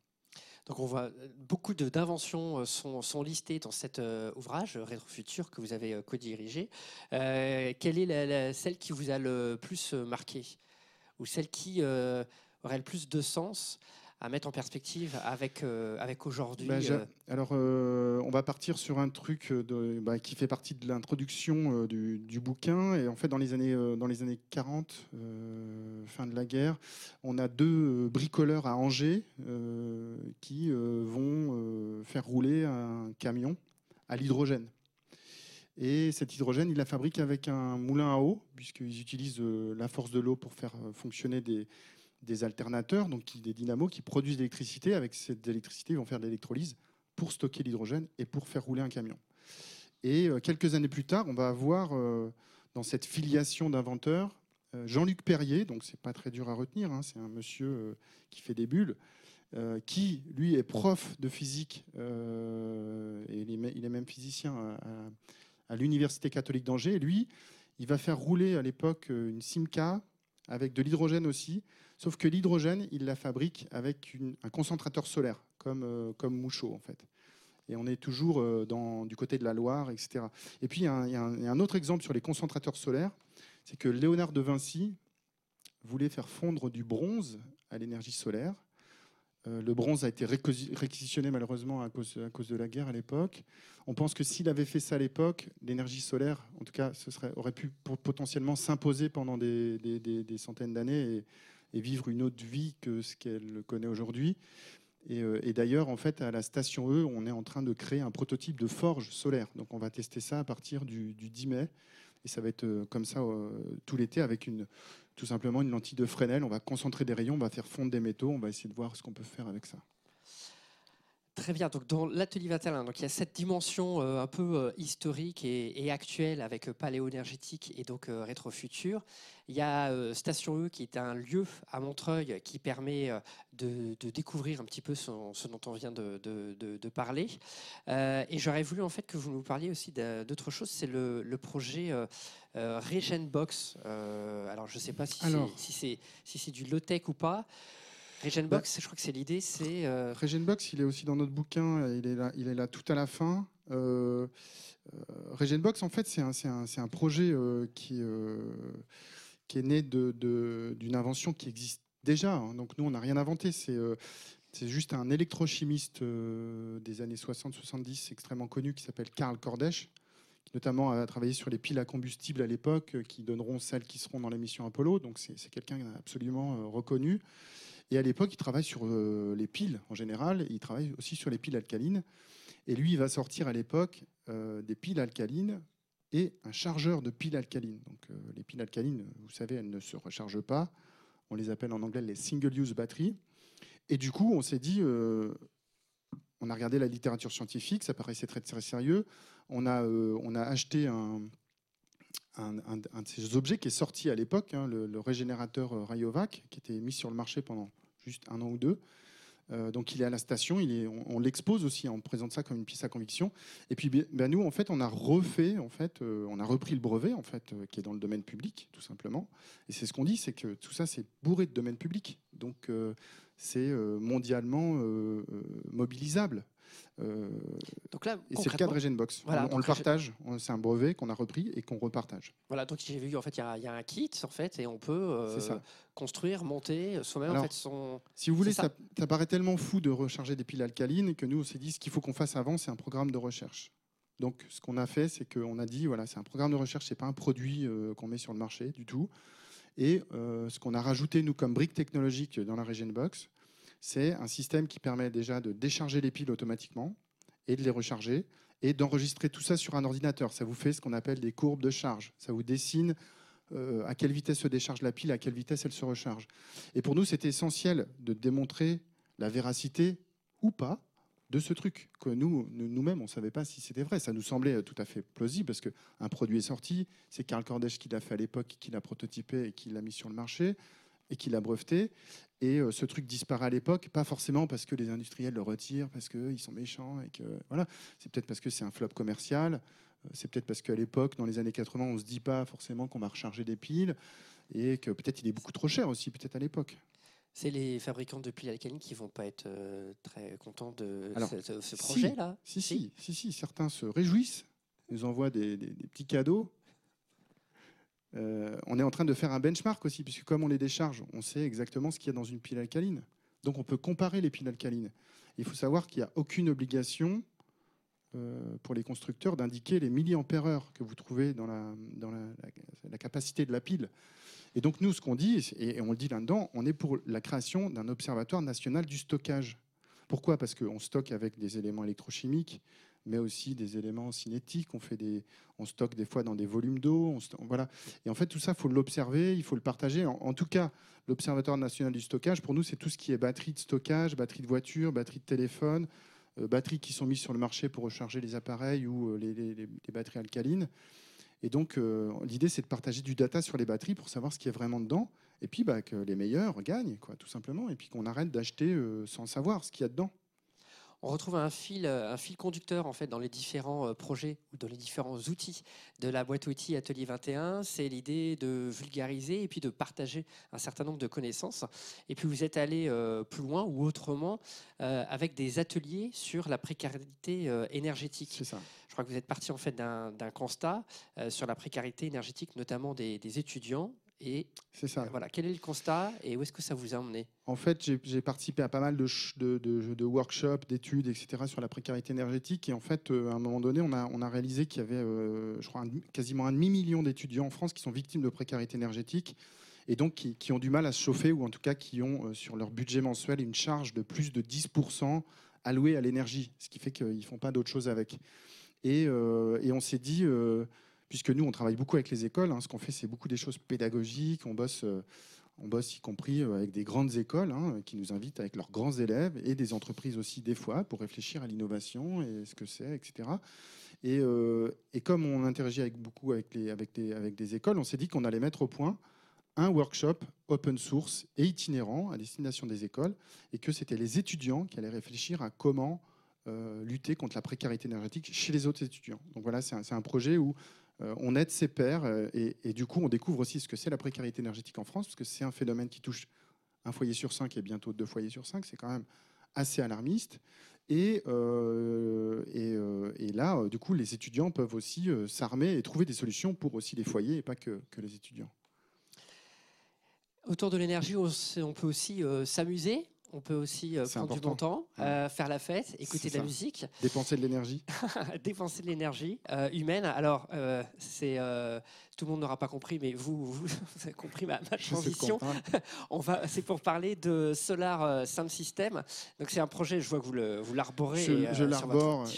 Donc on voit euh, beaucoup d'inventions euh, sont, sont, listées dans cet euh, ouvrage Rétrofutur que vous avez co-dirigé. quelle est celle qui vous a le plus marqué? Ou celle qui aurait le plus de sens? À mettre en perspective avec, euh, avec aujourd'hui bah, euh Alors, euh, on va partir sur un truc de, bah, qui fait partie de l'introduction du, du, bouquin. Et en fait, dans les années, dans les années 40, fin de la guerre, on a deux bricoleurs à Angers qui vont faire rouler un camion à l'hydrogène. Et cet hydrogène, ils la fabriquent avec un moulin à eau, puisqu'ils utilisent la force de l'eau pour faire fonctionner des, des alternateurs, donc des dynamos qui produisent de l'électricité. Avec cette électricité, ils vont faire de l'électrolyse pour stocker l'hydrogène et pour faire rouler un camion. Et euh, quelques années plus tard, on va avoir euh, dans cette filiation d'inventeurs euh, Jean-Luc Perrier, donc c'est pas très dur à retenir, hein, c'est un monsieur qui fait des bulles, qui lui est prof de physique et il est, même physicien à, à l'université catholique d'Angers. Lui, il va faire rouler à l'époque une Simca avec de l'hydrogène aussi, Sauf que l'hydrogène, il la fabrique avec un concentrateur solaire, comme, euh, Mouchot en fait. Et on est toujours euh, du côté de la Loire, etc. Et puis il y, a un, autre exemple sur les concentrateurs solaires, c'est que Léonard de Vinci voulait faire fondre du bronze à l'énergie solaire. Euh, le bronze a été réquisitionné malheureusement à cause, de la guerre à l'époque. On pense que s'il avait fait ça à l'époque, l'énergie solaire, en tout cas, ce serait, aurait pu potentiellement s'imposer pendant des, centaines d'années. Et, vivre une autre vie que ce qu'elle connaît aujourd'hui. Euh, et, d'ailleurs, en fait, à la station E, on est en train de créer un prototype de forge solaire. Donc, on va tester ça à partir du, 10 mai. Et ça va être euh, comme ça tout l'été avec une, tout simplement une lentille de Fresnel. On va concentrer des rayons, on va faire fondre des métaux, on va essayer de voir ce qu'on peut faire avec ça. Très bien. Donc dans l'atelier 21, donc il y a cette dimension euh, un peu euh, historique et, actuelle avec euh, paléo-énergétique et donc rétrofutur. Il y a Station E qui est un lieu à Montreuil qui permet de, découvrir un petit peu ce, dont on vient de, parler. et j'aurais voulu en fait que vous nous parliez aussi d'autre chose. C'est le, projet Regenbox. alors je ne sais pas si c'est si si du low-tech ou pas. Regenbox, je crois que c'est l'idée, c'est. Euh... Regenbox, il est aussi dans notre bouquin, il est là, il est là tout à la fin. Euh, euh Regenbox, en fait, c'est un, un, un, projet euh, qui, qui est né d'une de, invention qui existe déjà. Hein. Donc nous, on n'a rien inventé. C'est c'est juste un électrochimiste des années 60-70 extrêmement connu qui s'appelle Karl Kordesch, qui notamment a travaillé sur les piles à combustible à l'époque, qui donneront celles qui seront dans la mission Apollo. Donc c'est quelqu'un absolument reconnu. Et à l'époque, il travaille sur euh, les piles en général. Il travaille aussi sur les piles alcalines. Et lui, il va sortir à l'époque euh, des piles alcalines et un chargeur de piles alcalines. Donc, euh, les piles alcalines, vous savez, elles ne se rechargent pas. On les appelle en anglais les single-use batteries. Et du coup, on s'est dit, on a regardé la littérature scientifique, ça paraissait très, très sérieux. On a, on a acheté un, un, de ces objets qui est sorti à l'époque, hein, le, régénérateur euh, Rayovac, qui était mis sur le marché pendant juste un an ou deux. Euh, donc il est à la station, il est, on, l'expose aussi, on présente ça comme une pièce à conviction. Et puis ben, ben, nous, en fait, on a refait, en fait, euh, on a repris le brevet, en fait, qui est dans le domaine public, tout simplement. Et c'est ce qu'on dit, c'est que tout ça, c'est bourré de domaine public. Donc c'est mondialement mobilisable. Euh, Donc là, et c'est le cas de Regenbox. Voilà, on, le partage, c'est un brevet qu'on a repris et qu'on repartage. voilà, donc j'ai vu en fait il y, a- il y a un kit en fait et on peut euh, construire, monter soi-même en fait son. Si vous voulez, ça. ça. Ça, paraît tellement fou de recharger des piles alcalines que nous, on s'est dit ce qu'il faut qu'on fasse avant, c'est un programme de recherche. Donc, ce qu'on a fait, c'est qu'on a dit voilà, c'est un programme de recherche, c'est pas un produit euh, qu'on met sur le marché du tout. Et euh, ce qu'on a rajouté, nous, comme brique technologique dans la Regen Box, c'est un système qui permet déjà de décharger les piles automatiquement et de les recharger et d'enregistrer tout ça sur un ordinateur. Ça vous fait ce qu'on appelle des courbes de charge. Ça vous dessine euh, à quelle vitesse se décharge la pile, à quelle vitesse elle se recharge. Et pour nous, c'était essentiel de démontrer la véracité ou pas de ce truc que nous, nous- nous-mêmes, on ne savait pas si c'était vrai. Ça nous semblait tout à fait plausible parce qu'un produit est sorti, c'est Karl Kordech qui l'a fait à l'époque, qui l'a prototypé et qui l'a mis sur le marché et qui l'a breveté. Et euh, ce truc disparaît à l'époque, pas forcément parce que les industriels le retirent, parce qu'ils sont méchants et que voilà, c'est peut-être parce que c'est un flop commercial. euh, C'est peut-être parce qu'à l'époque, dans les années 80, on ne se dit pas forcément qu'on va recharger des piles et que peut-être il est beaucoup trop cher aussi, peut-être à l'époque. C'est les fabricants de piles alcalines qui vont pas être euh, très contents de Alors, ce, ce- ce si, projet-là. Si, si, si, si, certains se réjouissent, nous envoient des, des- des petits cadeaux. Euh, on est en train de faire un benchmark aussi, puisque comme on les décharge, on sait exactement ce qu'il y a dans une pile alcaline. Donc on peut comparer les piles alcalines. Il faut savoir qu'il n'y a aucune obligation euh, pour les constructeurs d'indiquer les milliampères heure que vous trouvez dans, la, dans la capacité de la pile. Et donc nous, ce qu'on dit, et on le dit là-dedans, on est pour la création d'un observatoire national du stockage. Pourquoi? Parce qu'on stocke avec des éléments électrochimiques, mais aussi des éléments cinétiques. On, fait stocke des fois dans des volumes d'eau. Voilà. Et en fait, tout ça, il faut l'observer, il faut le partager. En, tout cas, l'Observatoire national du stockage, pour nous, c'est tout ce qui est batterie de stockage, batterie de voiture, batterie de téléphone, euh, batteries qui sont mises sur le marché pour recharger les appareils ou euh, les, batteries alcalines. Et donc, euh, l'idée, c'est de partager du data sur les batteries pour savoir ce qui est vraiment dedans. Et puis, bah, que les meilleurs gagnent, quoi, tout simplement. Et puis qu'on arrête d'acheter euh, sans savoir ce qu'il y a dedans. On retrouve un fil, euh, un fil conducteur en fait dans les différents euh, projets ou dans les différents outils de la boîte outils Atelier 21. C'est l'idée de vulgariser et puis de partager un certain nombre de connaissances. Et puis vous êtes allé euh, plus loin ou autrement avec des ateliers sur la précarité énergétique. C'est ça. Je crois que vous êtes parti en fait d'un constat sur la précarité énergétique, notamment des, des étudiants. Et C'est ça. voilà, quel est le constat et où est-ce que ça vous a emmené? En fait, j'ai- participé à pas mal de, ch- de, de- de workshops, d'études, etc. sur la précarité énergétique. Et en fait, euh, à un moment donné, on a, on a réalisé qu'il y avait, euh, je crois, un- quasiment un demi-million d'étudiants en France qui sont victimes de précarité énergétique et donc qui, qui ont du mal à se chauffer ou en tout cas qui ont euh, sur leur budget mensuel une charge de plus de 10% allouée à l'énergie, ce qui fait qu'ils ne font pas d'autre chose avec. Et, et on s'est dit, puisque nous, on travaille beaucoup avec les écoles, hein, ce qu'on fait, c'est beaucoup des choses pédagogiques, on bosse... euh, on bosse y compris euh, avec des grandes écoles hein, qui nous invitent avec leurs grands élèves et des entreprises aussi des fois pour réfléchir à l'innovation et ce que c'est, etc. Et, euh, et comme on interagit avec beaucoup avec, les, avec, des, écoles, on s'est dit qu'on allait mettre au point un workshop open source et itinérant à destination des écoles et que c'était les étudiants qui allaient réfléchir à comment lutter contre la précarité énergétique chez les autres étudiants. Donc voilà, c'est un, projet où on aide ses pairs euh, et, du coup on découvre aussi ce que c'est la précarité énergétique en France parce que c'est un phénomène qui touche un foyer sur cinq et bientôt deux foyers sur cinq. C'est quand même assez alarmiste. Et, euh, et, euh, là, euh, du coup, les étudiants peuvent aussi euh, s'armer et trouver des solutions pour aussi les foyers et pas que, que les étudiants. Autour de l'énergie, on, peut aussi euh, s'amuser. On peut aussi euh, prendre du bon temps, euh, faire la fête, écouter de la ça. musique, Dépenser de l'énergie. dépenser de l'énergie euh, humaine. Alors, c'est tout le monde n'aura pas compris, mais vous, vous, vous avez compris ma, transition. on va, c'est pour parler de Solar Sound System. Donc, c'est un projet, je vois que vous le- vous l'arborez. Je, l'arbore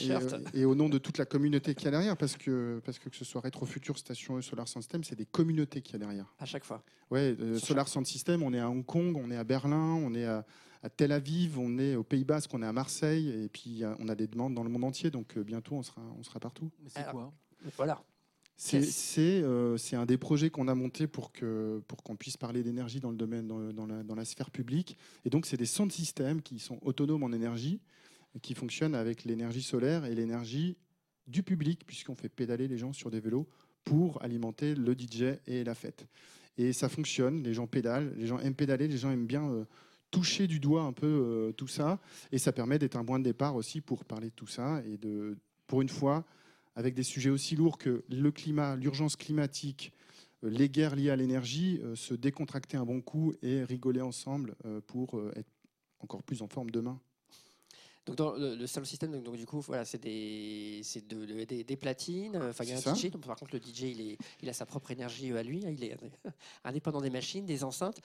et, et au nom de toute la communauté qui y a derrière, parce que, parce que que ce soit Retro Future, Station E, Solar Sound System, c'est des communautés qui y a derrière. à chaque fois. Ouais, Solar Sound System, on est à Hong Kong, on est à Berlin, on est à, à Tel Aviv, on est au Pays Basque, on est à Marseille, et puis euh, on a des demandes dans le monde entier, donc euh, bientôt on sera, on sera partout. Mais c'est quoi Voilà. C'est Yes. c'est, euh, c'est un des projets qu'on a monté pour que pour qu'on puisse parler d'énergie dans le domaine dans, la, dans la sphère publique. Et donc c'est des sound systems qui sont autonomes en énergie, qui fonctionnent avec l'énergie solaire et l'énergie du public, puisqu'on fait pédaler les gens sur des vélos pour alimenter le DJ et la fête. Et ça fonctionne. Les gens pédalent, les gens aiment pédaler, les gens aiment bien euh, toucher du doigt un peu euh, tout ça, et ça permet d'être un point de départ aussi pour parler de tout ça et de pour une fois avec des sujets aussi lourds que le climat, l'urgence climatique, euh, les guerres liées à l'énergie, euh, se décontracter un bon coup et rigoler ensemble pour être encore plus en forme demain. Donc dans le, le sound system, donc, donc, du coup, voilà, c'est des, c'est de- de- des, des platines. Enfin, il y a un C'est ça. DJ. Donc, par contre, le DJ, il, est, il a sa propre énergie à lui. hein, il est indépendant des machines, des enceintes,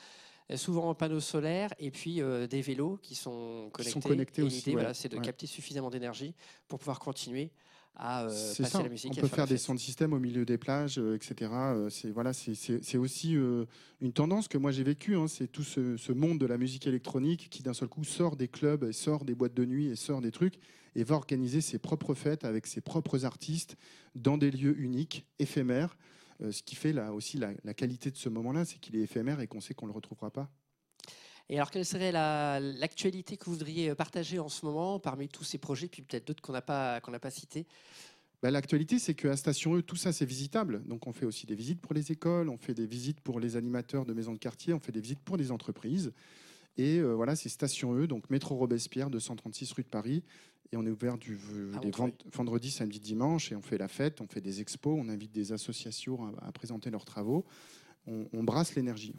souvent en panneaux solaires, et puis euh, des vélos qui sont connectés. connectés Et aussi, l'idée, ouais. voilà, c'est de Ouais. capter suffisamment d'énergie pour pouvoir continuer à euh, passer ça. la musique. On peut faire des fête. sound systems au milieu des plages, euh, etc. Euh, C'est voilà, c'est- c'est c'est aussi une tendance que moi j'ai vécue. hein. C'est tout ce, ce monde de la musique électronique qui d'un seul coup sort des clubs, et sort des boîtes de nuit, et sort des trucs, et va organiser ses propres fêtes avec ses propres artistes dans des lieux uniques, éphémères. Euh, ce qui fait là aussi la, la qualité de ce moment-là, c'est qu'il est éphémère et qu'on sait qu'on le retrouvera pas. Et alors, quelle serait la- l'actualité que vous voudriez partager en ce moment parmi tous ces projets, puis peut-être d'autres qu'on n'a pas, qu'on n'a pas cités? Bah, L'actualité, c'est qu'à Station E, tout ça, c'est visitable. Donc, on fait aussi des visites pour les écoles, on fait des visites pour les animateurs de maisons de quartier, on fait des visites pour des entreprises. Et euh, voilà, c'est Station E, donc métro Robespierre, 236 rue de Paris. Et on est ouvert du vend- vendredi, samedi, dimanche. Et on fait la fête, on fait des expos, on invite des associations à, à présenter leurs travaux. On, on brasse l'énergie.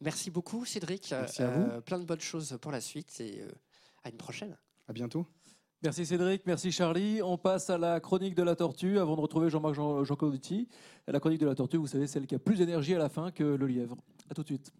Merci beaucoup, Cédric. Merci à vous. Euh, plein de bonnes choses pour la suite et euh, à une prochaine. À bientôt. Merci Cédric, merci Charlie. On passe à la chronique de la tortue avant de retrouver Jean-Marc Jean-. La chronique de la tortue, vous savez, celle qui a plus d'énergie à la fin que le lièvre. À tout de suite.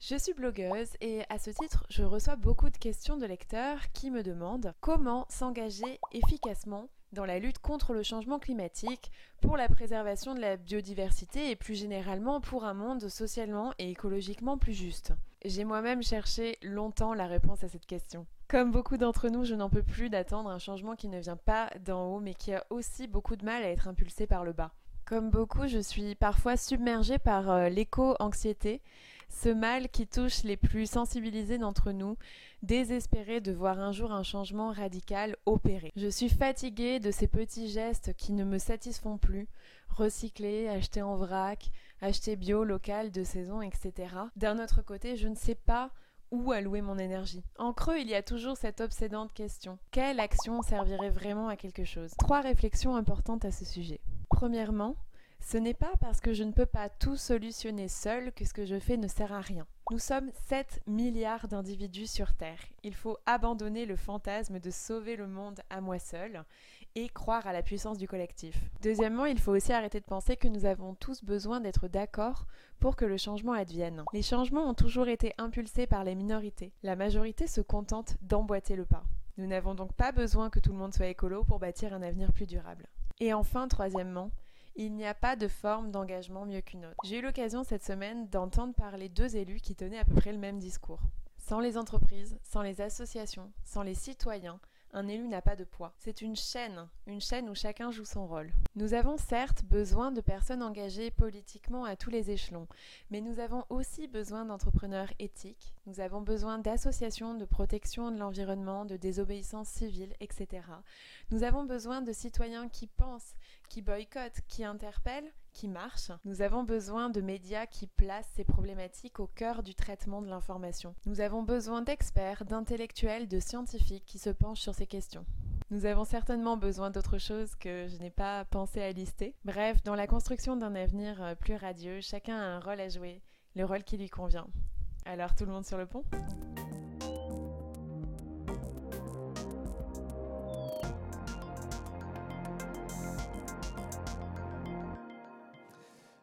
Je suis blogueuse et à ce titre, je reçois beaucoup de questions de lecteurs qui me demandent comment s'engager efficacement dans la lutte contre le changement climatique, pour la préservation de la biodiversité et plus généralement pour un monde socialement et écologiquement plus juste. J'ai moi-même cherché longtemps la réponse à cette question. Comme beaucoup d'entre nous, je n'en peux plus d'attendre un changement qui ne vient pas d'en haut mais qui a aussi beaucoup de mal à être impulsé par le bas. Comme beaucoup, je suis parfois submergée par euh, l'éco-anxiété, ce mal qui touche les plus sensibilisés d'entre nous, désespérés de voir un jour un changement radical opérer. Je suis fatiguée de ces petits gestes qui ne me satisfont plus, recycler, acheter en vrac, acheter bio, local, de saison, etc. D'un autre côté, je ne sais pas où allouer mon énergie. En creux, il y a toujours cette obsédante question. Quelle action servirait vraiment à quelque chose? Trois réflexions importantes à ce sujet. Premièrement, ce n'est pas parce que je ne peux pas tout solutionner seul que ce que je fais ne sert à rien. Nous sommes 7 milliards d'individus sur Terre. Il faut abandonner le fantasme de sauver le monde à moi seul et croire à la puissance du collectif. Deuxièmement, il faut aussi arrêter de penser que nous avons tous besoin d'être d'accord pour que le changement advienne. Les changements ont toujours été impulsés par les minorités. La majorité se contente d'emboîter le pas. Nous n'avons donc pas besoin que tout le monde soit écolo pour bâtir un avenir plus durable. Et enfin, troisièmement, il n'y a pas de forme d'engagement mieux qu'une autre. J'ai eu l'occasion cette semaine d'entendre parler deux élus qui tenaient à peu près le même discours. Sans les entreprises, sans les associations, sans les citoyens, un élu n'a pas de poids. C'est une chaîne, une chaîne où chacun joue son rôle. Nous avons certes besoin de personnes engagées politiquement à tous les échelons, mais nous avons aussi besoin d'entrepreneurs éthiques, nous avons besoin d'associations de protection de l'environnement, de désobéissance civile, etc. Nous avons besoin de citoyens qui pensent, qui boycottent, qui interpellent, qui marchent. Nous avons besoin de médias qui placent ces problématiques au cœur du traitement de l'information. Nous avons besoin d'experts, d'intellectuels, de scientifiques qui se penchent sur ces questions. Nous avons certainement besoin d'autre chose que je n'ai pas pensé à lister. Bref, dans la construction d'un avenir euh, plus radieux, chacun a un rôle à jouer, le rôle qui lui convient. Alors tout le monde sur le pont?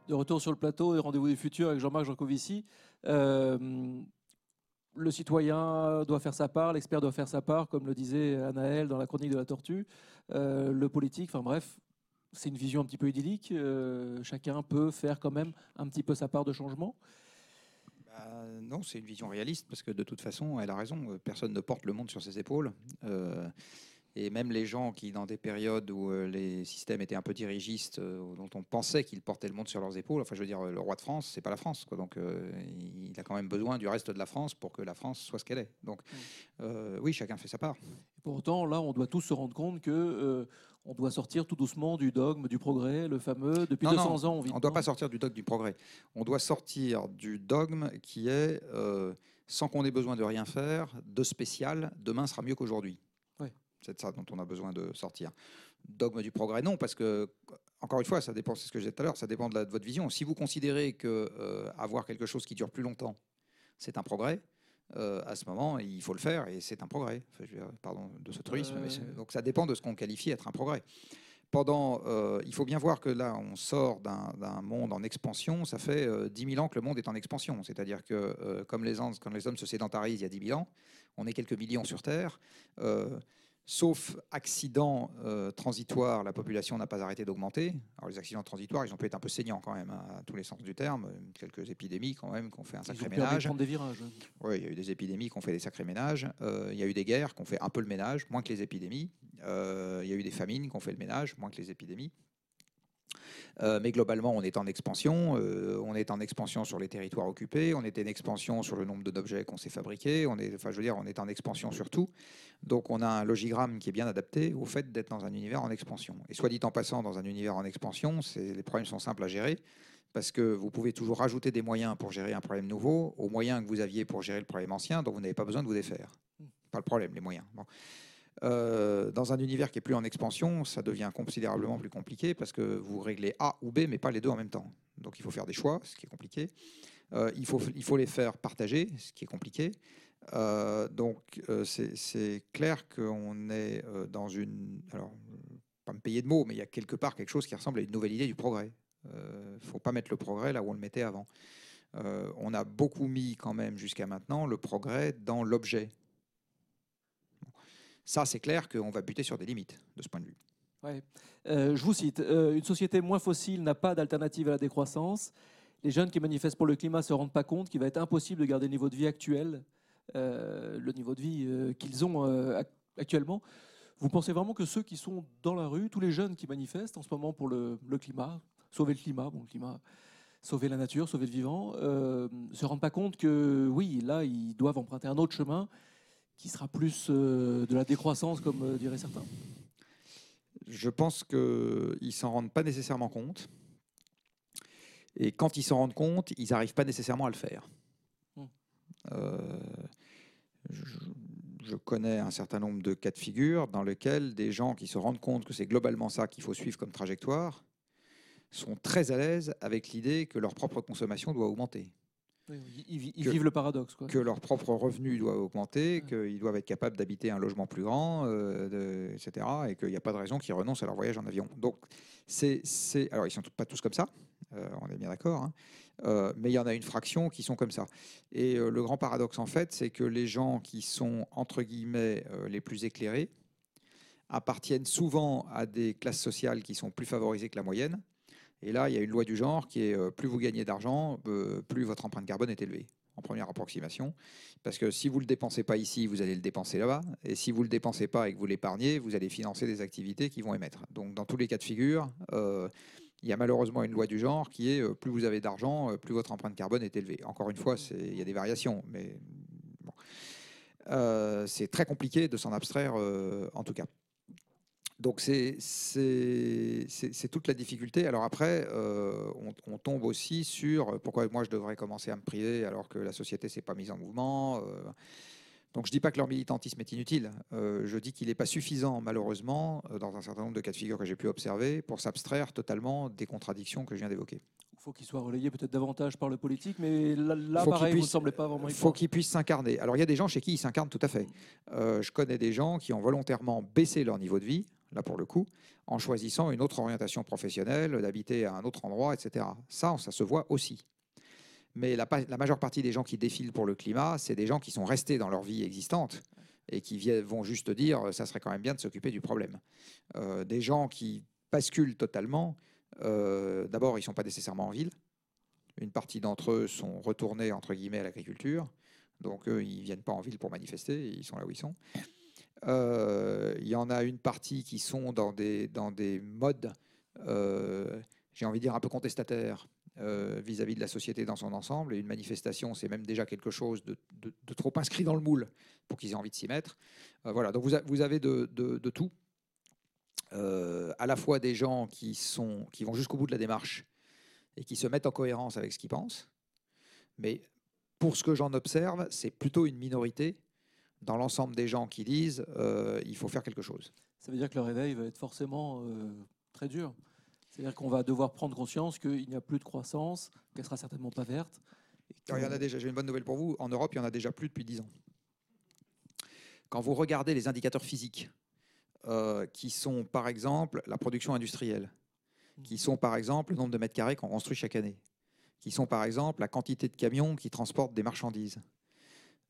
De retour sur le plateau et rendez-vous du futur avec Jean-Marc Jancovici. Euh, le citoyen doit faire sa part, l'expert doit faire sa part, comme le disait Anaël dans la chronique de la tortue. Euh, le politique, enfin bref, c'est une vision un petit peu idyllique. Euh, chacun peut faire quand même un petit peu sa part de changement. Bah, non, c'est une vision réaliste parce que de toute façon, elle a raison. Personne ne porte le monde sur ses épaules. Et même les gens qui, dans des périodes où euh, les systèmes étaient un peu dirigistes, euh, dont on pensait qu'ils portaient le monde sur leurs épaules, enfin je veux dire, le roi de France, c'est pas la France. Quoi. Donc euh, il a quand même besoin du reste de la France pour que la France soit ce qu'elle est. Donc euh, oui, chacun fait sa part. Et pour autant, là, on doit tous se rendre compte que euh, on doit sortir tout doucement du dogme du progrès, le fameux. Depuis Non, 200 ans, on vit. On ne doit pas sortir du dogme du progrès. On doit sortir du dogme qui est, euh, sans qu'on ait besoin de rien faire, de spécial, demain sera mieux qu'aujourd'hui. De ça dont on a besoin de sortir. Dogme du progrès, non, parce que, encore une fois, ça dépend, c'est ce que je disais tout à l'heure, ça dépend de, la- de votre vision. Si vous considérez que euh, avoir quelque chose qui dure plus longtemps, c'est un progrès, euh, à ce moment, il faut le faire et c'est un progrès. Enfin, je veux dire, pardon de ce truisme, mais Euh. donc ça dépend de ce qu'on qualifie être un progrès pendant, euh, il faut bien voir que là, on sort d'un monde en expansion. Ça fait euh, 10 000 ans que le monde est en expansion. C'est-à-dire que, euh, comme les, quand les hommes se sédentarisent il y a 10 000 ans, on est quelques millions sur Terre. Sauf accident euh, transitoire, la population n'a pas arrêté d'augmenter. Alors, les accidents transitoires, ils ont pu être un peu saignants quand même, hein, à tous les sens du terme. Quelques épidémies quand même, qui ont fait un Ils sacré ont permis de ménage. des virages. Oui, il y a eu des épidémies qui ont fait des sacrés ménages. Euh, il y a eu des guerres qui ont fait un peu le ménage, moins que les épidémies. Euh, il y a eu des famines qui ont fait le ménage, moins que les épidémies. Euh, mais globalement, on est en expansion. euh, on est en expansion sur les territoires occupés. On est en expansion sur le nombre d'objets qu'on s'est fabriqués. On est, enfin, je veux dire, on est en expansion sur tout. Donc, on a un logigramme qui est bien adapté au fait d'être dans un univers en expansion. Et soit dit en passant, dans un univers en expansion, les problèmes sont simples à gérer parce que vous pouvez toujours rajouter des moyens pour gérer un problème nouveau aux moyens que vous aviez pour gérer le problème ancien, dont vous n'avez pas besoin de vous défaire. Pas le problème, les moyens. Euh, dans un univers qui est plus en expansion, ça devient considérablement plus compliqué parce que vous réglez A ou B, mais pas les deux en même temps. Donc il faut faire des choix, ce qui est compliqué. Euh, il, faut, il faut les faire partager, ce qui est compliqué. Euh, donc c'est clair qu'on est dans une... Alors, pas me payer de mots, mais il y a quelque part quelque chose qui ressemble à une nouvelle idée du progrès. Il ne faut pas mettre le progrès là où on le mettait avant. On a beaucoup mis quand même jusqu'à maintenant le progrès dans l'objet. Ça, c'est clair qu'on va buter sur des limites de ce point de vue. Ouais. Euh, je vous cite euh, Une société moins fossile n'a pas d'alternative à la décroissance. Les jeunes qui manifestent pour le climat ne se rendent pas compte qu'il va être impossible de garder le niveau de vie actuel, euh, le niveau de vie qu'ils ont ac- actuellement. Vous pensez vraiment que ceux qui sont dans la rue, tous les jeunes qui manifestent en ce moment pour le, climat, sauver le climat, bon, le climat, sauver la nature, sauver le vivant, euh, se rendent pas compte que oui, là, ils doivent emprunter un autre chemin qui sera plus euh, de la décroissance, comme euh, diraient certains Je pense qu'ils ne s'en rendent pas nécessairement compte. Et quand ils s'en rendent compte, ils n'arrivent pas nécessairement à le faire. Hmm. Euh, je, je connais un certain nombre de cas de figure dans lesquels des gens qui se rendent compte que c'est globalement ça qu'il faut suivre comme trajectoire sont très à l'aise avec l'idée que leur propre consommation doit augmenter Oui, Ils, vi- ils Que- vivent le paradoxe. Quoi. que leur propre revenu doit augmenter, qu'ils doivent être capables d'habiter un logement plus grand, euh, de- etc. Et qu'il n'y a pas de raison qu'ils renoncent à leur voyage en avion. Donc, c'est, c'est- alors ils ne sont pas tous comme ça, euh, on est bien d'accord, hein. Euh, mais il y en a une fraction qui sont comme ça. Et le grand paradoxe, en fait, c'est que les gens qui sont, entre guillemets, les plus éclairés, appartiennent souvent à des classes sociales qui sont plus favorisées que la moyenne. Et là, il y a une loi du genre qui est euh, plus vous gagnez d'argent, euh, plus votre empreinte carbone est élevée, en première approximation. Parce que si vous ne le dépensez pas ici, vous allez le dépenser là-bas. Et si vous ne le dépensez pas et que vous l'épargnez, vous allez financer des activités qui vont émettre. Donc, dans tous les cas de figure, euh, il y a malheureusement une loi du genre qui est plus vous avez d'argent, plus votre empreinte carbone est élevée. Encore une fois, il y a des variations, mais bon. C'est très compliqué de s'en abstraire, en tout cas. Donc c'est toute la difficulté. Alors après, euh, on, on tombe aussi sur pourquoi moi je devrais commencer à me priver alors que la société s'est pas mise en mouvement. euh, Donc je ne dis pas que leur militantisme est inutile, euh, je dis qu'il n'est pas suffisant malheureusement dans un certain nombre de cas de figure que j'ai pu observer pour s'abstraire totalement des contradictions que je viens d'évoquer. Il faut qu'ils soient relayés peut-être davantage par le politique, mais là, là pareil, qu'ils vous ne pas vraiment Il faut croire. qu'ils puissent s'incarner. Alors il y a des gens chez qui ils s'incarnent tout à fait. Euh, je connais des gens qui ont volontairement baissé leur niveau de vie, là pour le coup, en choisissant une autre orientation professionnelle, d'habiter à un autre endroit, etc. Ça, ça se voit aussi. Mais la, majeure partie des gens qui défilent pour le climat, c'est des gens qui sont restés dans leur vie existante et qui vont juste dire euh, ça serait quand même bien de s'occuper du problème. Euh, des gens qui basculent totalement, euh, d'abord, ils ne sont pas nécessairement en ville. Une partie d'entre eux sont retournés entre guillemets à l'agriculture. Donc eux, ils viennent pas en ville pour manifester, ils sont là où ils sont. Euh, Il y en a une partie qui sont dans des, dans des modes, euh, j'ai envie de dire, un peu contestataires euh, vis-à-vis de la société dans son ensemble. Et une manifestation, c'est même déjà quelque chose de, de- trop inscrit dans le moule pour qu'ils aient envie de s'y mettre. Voilà, donc vous, vous avez de, de- tout. À la fois des gens qui, sont, qui vont jusqu'au bout de la démarche et qui se mettent en cohérence avec ce qu'ils pensent. Mais pour ce que j'en observe, c'est plutôt une minorité dans l'ensemble des gens qui disent euh, il faut faire quelque chose. Ça veut dire que le réveil va être forcément euh, très dur. C'est-à-dire qu'on va devoir prendre conscience qu'il n'y a plus de croissance, qu'elle sera certainement pas verte. et que- Alors, il y en a déjà, j'ai une bonne nouvelle pour vous. En Europe, il y en a déjà plus depuis 10 ans. Quand vous regardez les indicateurs physiques, euh, qui sont par exemple la production industrielle, qui sont par exemple le nombre de mètres carrés qu'on construit chaque année, qui sont par exemple la quantité de camions qui transportent des marchandises,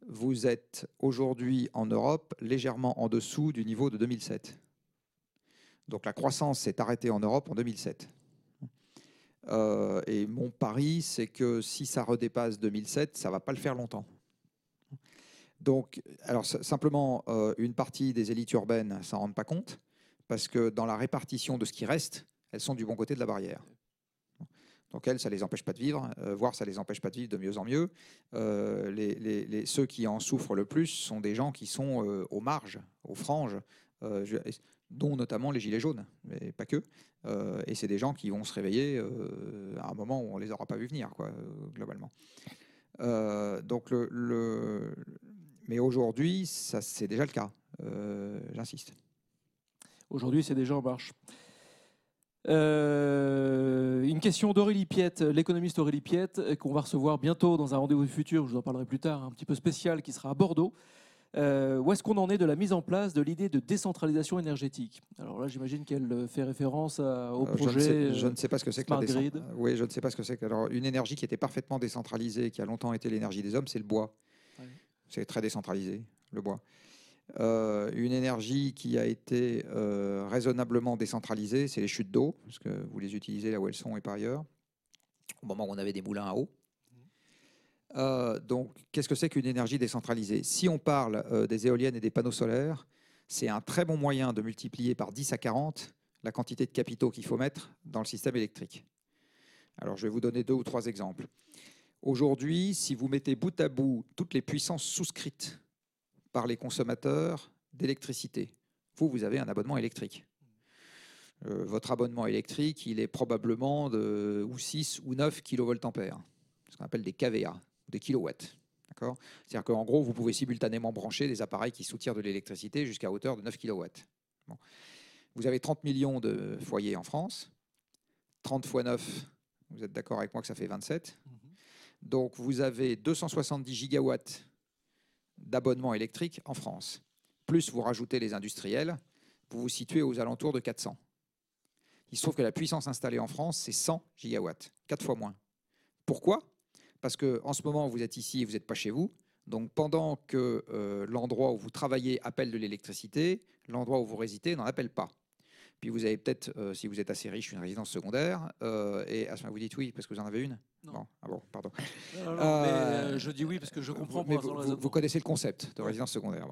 vous êtes aujourd'hui en Europe légèrement en dessous du niveau de 2007. Donc la croissance s'est arrêtée en Europe en 2007. Euh, et mon pari, c'est que si ça redépasse 2007, ça va pas le faire longtemps. Donc, alors simplement, euh, une partie des élites urbaines s'en rendent pas compte, parce que dans la répartition de ce qui reste, elles sont du bon côté de la barrière. Donc elles, ça les empêche pas de vivre, euh, voire ça les empêche pas de vivre de mieux en mieux. Euh, les, ceux qui en souffrent le plus sont des gens qui sont euh, aux marges, aux franges, euh, dont notamment les gilets jaunes, mais pas que. Et c'est des gens qui vont se réveiller à un moment où on les aura pas vus venir, quoi, globalement. Donc le, mais aujourd'hui, c'est déjà le cas. J'insiste. Aujourd'hui, c'est déjà en marche. Euh, une question d'Aurélie Piette, l'économiste Aurélie Piette, qu'on va recevoir bientôt dans un rendez-vous futur, je vous en parlerai plus tard, un petit peu spécial qui sera à Bordeaux. Euh, où est-ce qu'on en est de la mise en place de l'idée de décentralisation énergétique? Alors là, j'imagine qu'elle euh, fait référence à- au Euh, je, ne projet. sais, je ne sais pas ce que c'est que la décent- Oui, je ne sais pas ce que c'est. que- Alors, une énergie qui était parfaitement décentralisée, qui a longtemps été l'énergie des hommes, c'est le bois. Ouais. C'est très décentralisé, le bois. Euh, une énergie qui a été euh, raisonnablement décentralisée, c'est les chutes d'eau, parce que vous les utilisez là où elles sont et par ailleurs, au moment où on avait des moulins à eau. Euh, donc, qu'est-ce que c'est qu'une énergie décentralisée? Si on parle des éoliennes et des panneaux solaires, c'est un très bon moyen de multiplier par 10 à 40 la quantité de capitaux qu'il faut mettre dans le système électrique. Alors, je vais vous donner deux ou trois exemples. Aujourd'hui, si vous mettez bout à bout toutes les puissances souscrites par les consommateurs d'électricité, vous, vous avez un abonnement électrique. Euh, votre abonnement électrique, il est probablement de ou 6 ou 9 kVA, ce qu'on appelle des kVA, des kilowatts. D'accord? C'est-à-dire qu'en gros, vous pouvez simultanément brancher des appareils qui soutirent de l'électricité jusqu'à hauteur de 9 kW. Bon. Vous avez 30 millions de foyers en France. 30 fois 9, vous êtes d'accord avec moi que ça fait 27. Donc vous avez 270 gigawatts d'abonnements électriques en France. Plus vous rajoutez les industriels, vous vous situez aux alentours de 400. Il se trouve que la puissance installée en France, c'est 100 gigawatts, 4 fois moins. Pourquoi? Parce qu'en ce moment, vous êtes ici et vous n'êtes pas chez vous. Donc pendant que euh, l'endroit où vous travaillez appelle de l'électricité, l'endroit où vous résidez n'en appelle pas. Puis vous avez peut-être, euh, si vous êtes assez riche, une résidence secondaire. euh, et à ce moment, vous dites oui, parce que vous en avez une? Non. Ah bon, pardon. Non, non, non, mais, Euh, euh, je dis oui parce que je comprends Mais vous, connaissez le concept de résidence secondaire.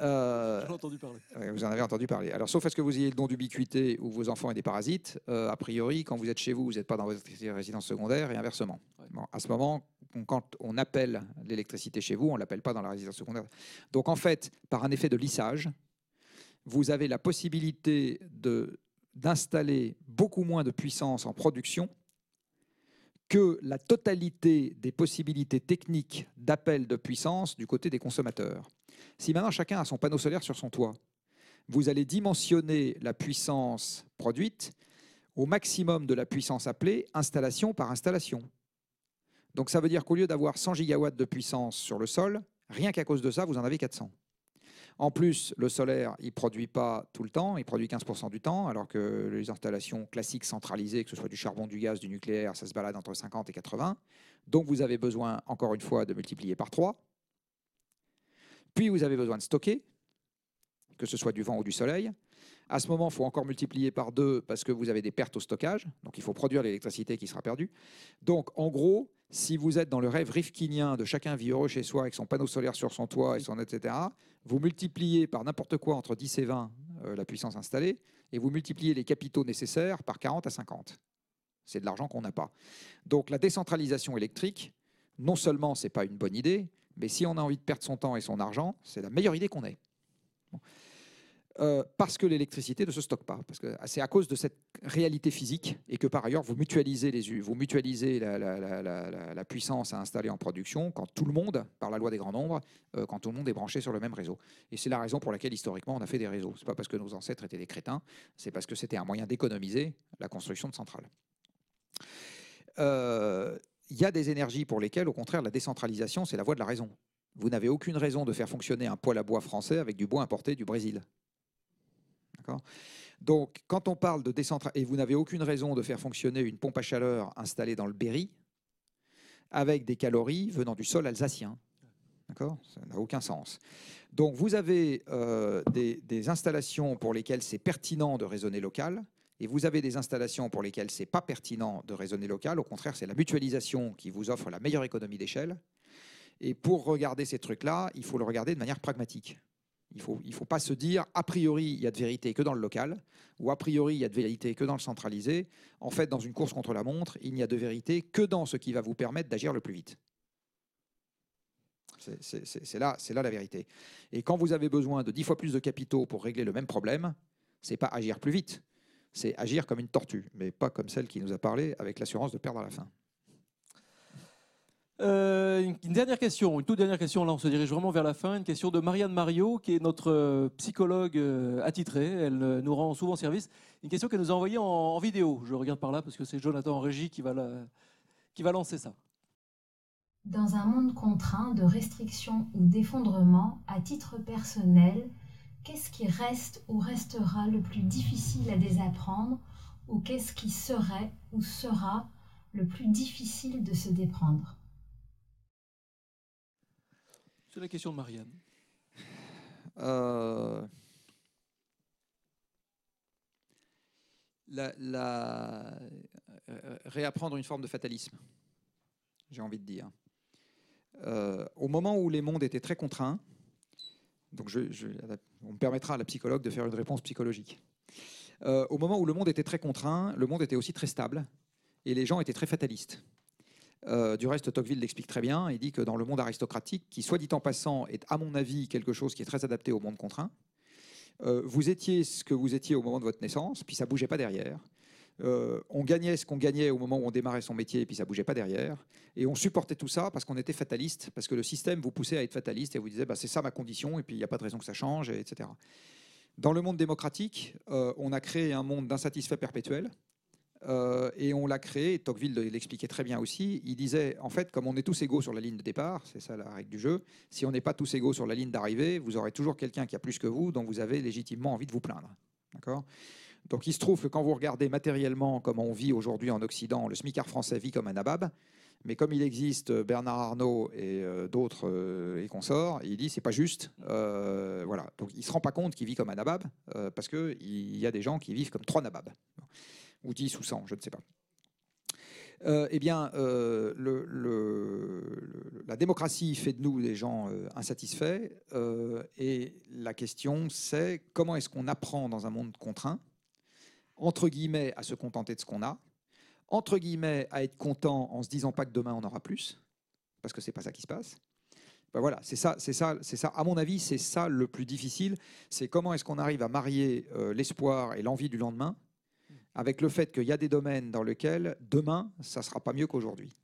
Euh, J'en ai entendu parler. Vous en avez entendu parler. Alors, sauf à ce que vous ayez le don d'ubiquité ou vos enfants aient des parasites, euh, a priori, quand vous êtes chez vous, vous n'êtes pas dans votre résidence secondaire et inversement. Ouais. Bon, à ce moment, on- quand on appelle l'électricité chez vous, on ne l'appelle pas dans la résidence secondaire. Donc, en fait, par un effet de lissage, vous avez la possibilité d'installer beaucoup moins de puissance en production que la totalité des possibilités techniques d'appel de puissance du côté des consommateurs. Si maintenant chacun a son panneau solaire sur son toit, vous allez dimensionner la puissance produite au maximum de la puissance appelée installation par installation. Donc ça veut dire qu'au lieu d'avoir 100 gigawatts de puissance sur le sol, rien qu'à cause de ça, vous en avez 400. En plus, le solaire, il ne produit pas tout le temps, il produit 15% du temps, alors que les installations classiques centralisées, que ce soit du charbon, du gaz, du nucléaire, ça se balade entre 50 et 80. Donc vous avez besoin, encore une fois, de multiplier par 3. Puis vous avez besoin de stocker, que ce soit du vent ou du soleil. À ce moment, il faut encore multiplier par 2 parce que vous avez des pertes au stockage. Donc il faut produire l'électricité qui sera perdue. Donc en gros, si vous êtes dans le rêve rifkinien de chacun vit heureux chez soi avec son panneau solaire sur son toit et son etc., vous multipliez par n'importe quoi entre 10 et 20 euh, la puissance installée et vous multipliez les capitaux nécessaires par 40 à 50. C'est de l'argent qu'on n'a pas. Donc la décentralisation électrique, non seulement c'est pas une bonne idée, mais si on a envie de perdre son temps et son argent, c'est la meilleure idée qu'on ait. Euh, parce que l'électricité ne se stocke pas. Parce que c'est à cause de cette réalité physique et que par ailleurs, vous mutualisez, la, puissance à installer en production quand tout le monde, par la loi des grands nombres, euh, quand tout le monde est branché sur le même réseau. Et c'est la raison pour laquelle historiquement on a fait des réseaux. Ce n'est pas parce que nos ancêtres étaient des crétins, c'est parce que c'était un moyen d'économiser la construction de centrales. Euh, il y a des énergies pour lesquelles, au contraire, la décentralisation, c'est la voie de la raison. Vous n'avez aucune raison de faire fonctionner un poêle à bois français avec du bois importé du Brésil. Donc, quand on parle de décentralisation, et vous n'avez aucune raison de faire fonctionner une pompe à chaleur installée dans le Berry avec des calories venant du sol alsacien. D'accord Ça n'a aucun sens. Donc, vous avez euh, des, des, installations pour lesquelles c'est pertinent de raisonner local, et vous avez des installations pour lesquelles c'est pas pertinent de raisonner local. Au contraire, c'est la mutualisation qui vous offre la meilleure économie d'échelle. Et pour regarder ces trucs-là, il faut le regarder de manière pragmatique. Il ne faut, pas se dire, a priori, il y a de vérité que dans le local, ou a priori, il y a de vérité que dans le centralisé. En fait, dans une course contre la montre, il n'y a de vérité que dans ce qui va vous permettre d'agir le plus vite. C'est là, là la vérité. Et quand vous avez besoin de dix fois plus de capitaux pour régler le même problème, c'est pas agir plus vite, c'est agir comme une tortue, mais pas comme celle qui nous a parlé avec l'assurance de perdre à la fin. Euh, une dernière question, une toute dernière question, là on se dirige vraiment vers la fin, une question de Marianne Mario, qui est notre euh, psychologue euh, attitrée, elle nous rend souvent service, une question qu'elle nous a envoyée en, vidéo, je regarde par là parce que c'est Jonathan en régie qui va, qui va lancer ça. Dans un monde contraint de restrictions ou d'effondrement, à titre personnel, qu'est-ce qui reste ou restera le plus difficile à désapprendre ou qu'est-ce qui serait ou sera le plus difficile de se déprendre? C'est la question de Marianne. Euh, euh, réapprendre une forme de fatalisme, j'ai envie de dire. Euh, au moment où les mondes étaient très contraints, donc on me permettra à la psychologue de faire une réponse psychologique. au moment où le monde était très contraint, le monde était aussi très stable et les gens étaient très fatalistes. Euh, du reste, Tocqueville l'explique très bien. Il dit que dans le monde aristocratique, qui, soit dit en passant, est à mon avis quelque chose qui est très adapté au monde contraint, euh, vous étiez ce que vous étiez au moment de votre naissance, puis ça bougeait pas derrière. Euh, on gagnait ce qu'on gagnait au moment où on démarrait son métier, puis ça bougeait pas derrière. Et on supportait tout ça parce qu'on était fataliste, parce que le système vous poussait à être fataliste et vous disait bah, c'est ça ma condition, et puis il n'y a pas de raison que ça change, etc. Dans le monde démocratique, on a créé un monde d'insatisfaits perpétuels euh, et on l'a créé, Tocqueville l'expliquait très bien aussi, il disait, en fait, comme on est tous égaux sur la ligne de départ, c'est ça la règle du jeu, si on n'est pas tous égaux sur la ligne d'arrivée, vous aurez toujours quelqu'un qui a plus que vous, dont vous avez légitimement envie de vous plaindre. D'accord? Donc il se trouve que quand vous regardez matériellement comment on vit aujourd'hui en Occident, le smicard français vit comme un nabab, mais comme il existe Bernard Arnault et euh, d'autres euh, et consorts, il dit c'est pas juste. voilà. Donc il se rend pas compte qu'il vit comme un nabab parce qu'il y a des gens qui vivent comme trois nababs ou 10 ou 100, je ne sais pas. Euh, eh bien, euh, la démocratie fait de nous des gens euh, insatisfaits. et la question, c'est comment est-ce qu'on apprend dans un monde contraint, entre guillemets, à se contenter de ce qu'on a, entre guillemets, à être content en se disant pas que demain on aura plus, parce que c'est pas ça qui se passe. Ben voilà, c'est ça, c'est ça, c'est ça. À mon avis, c'est ça le plus difficile. C'est comment est-ce qu'on arrive à marier l'espoir et l'envie du lendemain avec le fait qu'il y a des domaines dans lesquels demain, ça ne sera pas mieux qu'aujourd'hui.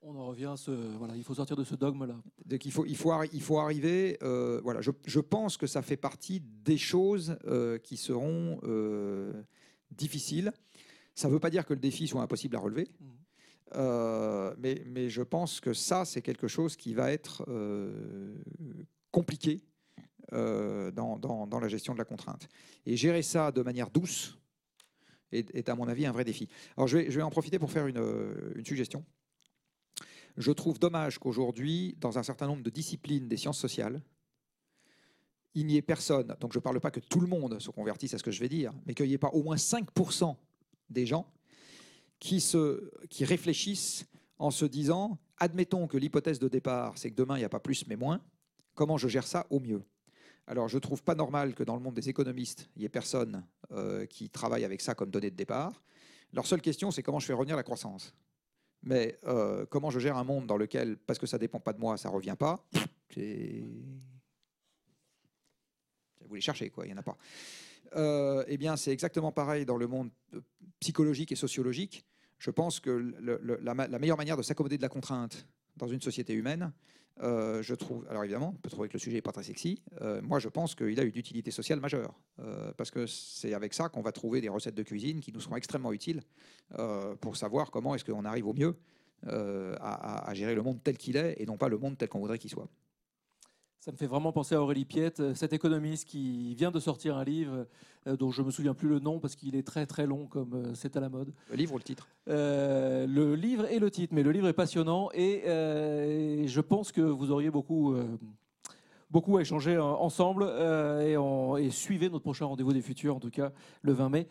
On en revient à ce. Voilà, il faut sortir de ce dogme-là. Il faut, il faut, il faut arriver. euh, voilà, je, je pense que ça fait partie des choses euh, qui seront euh, difficiles. Ça ne veut pas dire que le défi soit impossible à relever, euh, mais, mais je pense que ça, c'est quelque chose qui va être compliqué dans, dans- dans la gestion de la contrainte. Et gérer ça de manière douce est, à mon avis, un vrai défi. Alors je vais, je vais en profiter pour faire une, une suggestion. Je trouve dommage qu'aujourd'hui, dans un certain nombre de disciplines des sciences sociales, il n'y ait personne, donc je ne parle pas que tout le monde se convertisse à ce que je vais dire, mais qu'il n'y ait pas au moins 5% des gens qui, se, qui réfléchissent en se disant, admettons que l'hypothèse de départ, c'est que demain, il n'y a pas plus mais moins, comment je gère ça au mieux? Alors je ne trouve pas normal que dans le monde des économistes, il n'y ait personne euh, qui travaille avec ça comme donnée de départ. Leur seule question, c'est comment je fais revenir la croissance. Mais euh, comment je gère un monde dans lequel, parce que ça dépend pas de moi, ça revient pas. Vous les cherchez, quoi, il n'y en a pas. Euh, eh bien, c'est exactement pareil dans le monde psychologique et sociologique. Je pense que la meilleure manière de s'accommoder de la contrainte dans une société humaine, euh, je trouve, alors évidemment, on peut trouver que le sujet n'est pas très sexy. euh, moi, je pense qu'il a une utilité sociale majeure, euh, parce que c'est avec ça qu'on va trouver des recettes de cuisine qui nous seront extrêmement utiles pour savoir comment est-ce qu'on arrive au mieux à gérer le monde tel qu'il est et non pas le monde tel qu'on voudrait qu'il soit. Ça me fait vraiment penser à Aurélie Piette, euh, cet économiste qui vient de sortir un livre euh, dont je me souviens plus le nom parce qu'il est très très long comme euh, c'est à la mode. Le livre ou le titre? Euh, le livre et le titre, mais le livre est passionnant et euh, je pense que vous auriez beaucoup, euh, beaucoup à échanger ensemble et, suivez notre prochain rendez-vous des futurs, en tout cas le 20 mai.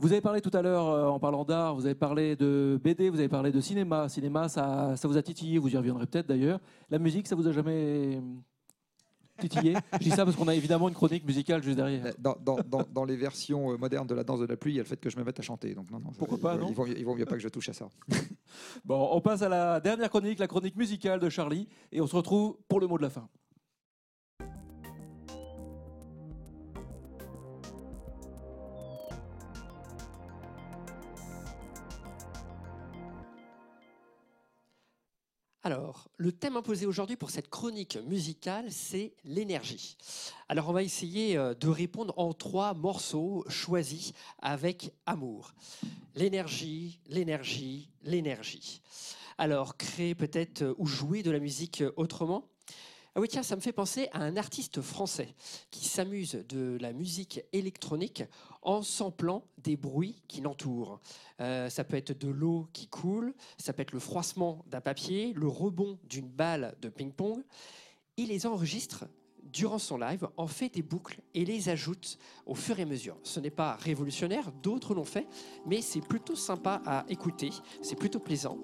Vous avez parlé tout à l'heure, euh, en parlant d'art, vous avez parlé de BD, vous avez parlé de cinéma. Cinéma, ça, ça vous a titillé, vous y reviendrez peut-être d'ailleurs. La musique, ça vous a jamais titillé Je dis ça parce qu'on a évidemment une chronique musicale juste derrière. Dans, dans- dans- dans les versions euh, modernes de la danse de la pluie, il y a le fait que je me mette à chanter. Donc non, non, Pourquoi il pas, vaut- non il vaut, mieux- il vaut mieux pas que je touche à ça. Bon, on passe à la dernière chronique, la chronique musicale de Charlie, et on se retrouve pour le mot de la fin. Alors, le thème imposé aujourd'hui pour cette chronique musicale, c'est l'énergie. Alors, on va essayer euh, de répondre en trois morceaux choisis avec amour. L'énergie, l'énergie, l'énergie. Alors, créer peut-être euh, ou jouer de la musique euh, autrement ah oui, tiens, ça me fait penser à un artiste français qui s'amuse de la musique électronique en samplant des bruits qui l'entourent. Euh, ça peut être de l'eau qui coule, ça peut être le froissement d'un papier, le rebond d'une balle de ping-pong. Il les enregistre durant son live, en fait des boucles et les ajoute au fur et à mesure. Ce n'est pas révolutionnaire, d'autres l'ont fait, mais c'est plutôt sympa à écouter, c'est plutôt plaisant.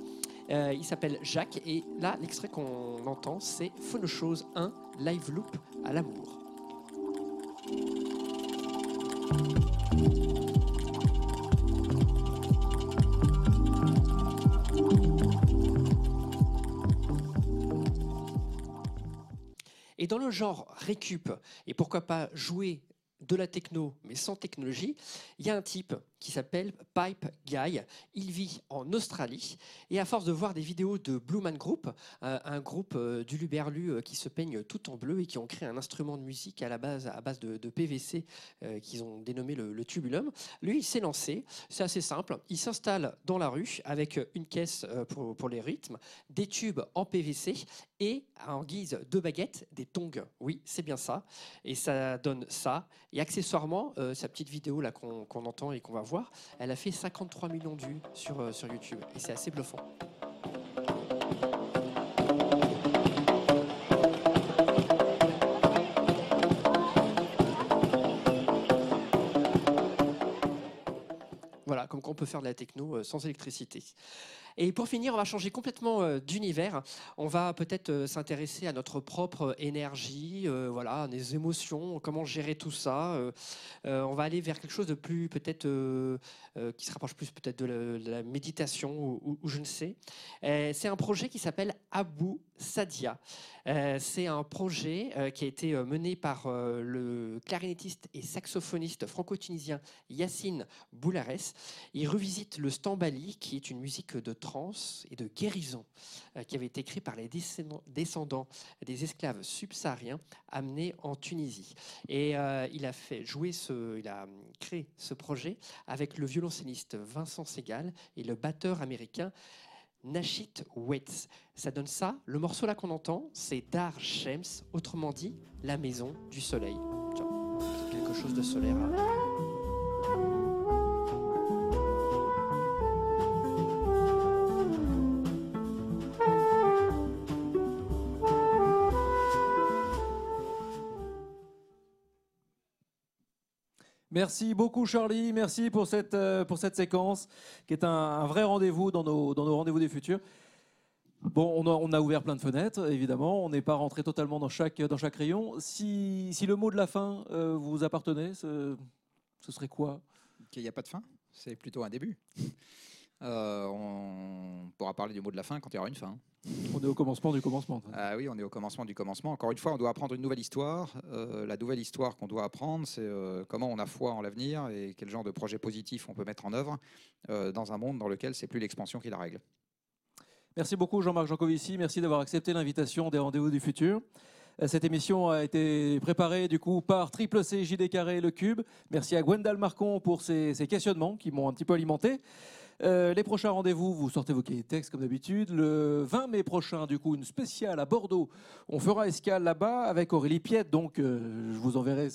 Euh, il s'appelle Jacques et là, l'extrait qu'on entend, c'est Phonochose 1 Live Loop à l'amour. Et dans le genre récup, et pourquoi pas jouer de la techno, mais sans technologie, il y a un type qui s'appelle Pipe Guy. Il vit en Australie et à force de voir des vidéos de Blue Man Group, euh, un groupe euh, du Luberlu euh, qui se peigne tout en bleu et qui ont créé un instrument de musique à la base à base de, PVC qu'ils ont dénommé le, tubulum. Lui, il s'est lancé. C'est assez simple. Il s'installe dans la rue avec une caisse pour, pour les rythmes, des tubes en PVC et en guise de baguette des tongs. Oui, c'est bien ça. Et ça donne ça. Et accessoirement, sa petite vidéo là qu'on entend et qu'on va voir, elle a fait 53 millions de vues sur, euh, sur YouTube. Et c'est assez bluffant. Voilà, comme quoi on peut faire de la techno euh, sans électricité. Et pour finir, on va changer complètement euh, d'univers. On va peut-être euh, s'intéresser à notre propre énergie, euh, voilà, des émotions, comment gérer tout ça. Euh, euh, on va aller vers quelque chose de plus peut-être euh, euh, qui se rapproche plus peut-être de, la- méditation ou, ou- je ne sais. Euh, C'est un projet qui s'appelle Abu Sadia. Euh, c'est un projet euh, qui a été euh, mené par le clarinettiste et saxophoniste franco-tunisien Yacine Boulares. Il revisite le stambali, qui est une musique de et de guérison, qui avait été écrit par les descendants des esclaves subsahariens amenés en Tunisie. Et il a fait jouer ce, il a créé ce projet avec le violoncelliste Vincent Segal et le batteur américain Nashit Wetz. Ça donne ça. Le morceau là qu'on entend, c'est Dar Shems, autrement dit, la maison du soleil. Quelque chose de solaire. Merci beaucoup Charlie, merci pour cette, euh, pour cette séquence qui est un, vrai rendez-vous dans nos, dans nos rendez-vous des futurs. Bon, on a, ouvert plein de fenêtres, évidemment, on n'est pas rentré totalement dans chaque, dans chaque rayon. Si, si le mot de la fin euh, vous appartenait, ce, ce serait quoi? Qu'il n'y a pas de fin, c'est plutôt un début. Euh, on pourra parler du mot de la fin quand il y aura une fin. On est au commencement du commencement. Ah oui, on est au commencement du commencement. Encore une fois, on doit apprendre une nouvelle histoire. Euh, la nouvelle histoire qu'on doit apprendre, c'est euh, comment on a foi en l'avenir et quel genre de projet positif on peut mettre en œuvre dans un monde dans lequel c'est plus l'expansion qui la règle. Merci beaucoup Jean-Marc Jancovici. Merci d'avoir accepté l'invitation des Rendez-vous du futur. Cette émission a été préparée du coup par Triple C, JD Carré, Le Cube. Merci à Gwendal Marcon pour ses, ses questionnements qui m'ont un petit peu alimenté. Euh, les prochains rendez-vous, vous sortez vos cahiers de texte comme d'habitude. Le 20 mai prochain, du coup, une spéciale à Bordeaux. On fera escale là-bas avec Aurélie Piette, donc euh, je vous enverrai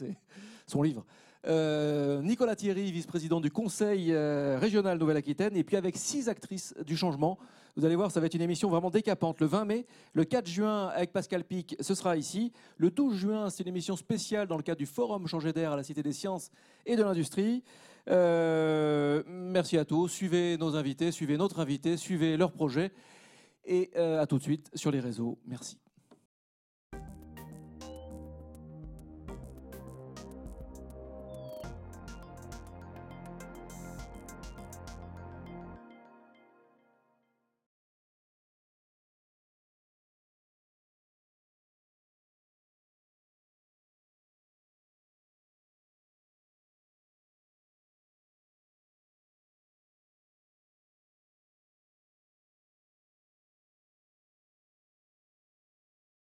son livre. Euh, Nicolas Thierry, vice-président du Conseil régional Nouvelle-Aquitaine, et puis avec six actrices du changement. Vous allez voir, ça va être une émission vraiment décapante. Le 20 mai, le 4 juin avec Pascal Pic, ce sera ici. Le 12 juin, c'est une émission spéciale dans le cadre du Forum Changer d'air à la Cité des Sciences et de l'Industrie. Euh, merci à tous. Suivez nos invités, suivez notre invité, suivez leurs projets. Et euh, à tout de suite sur les réseaux. Merci.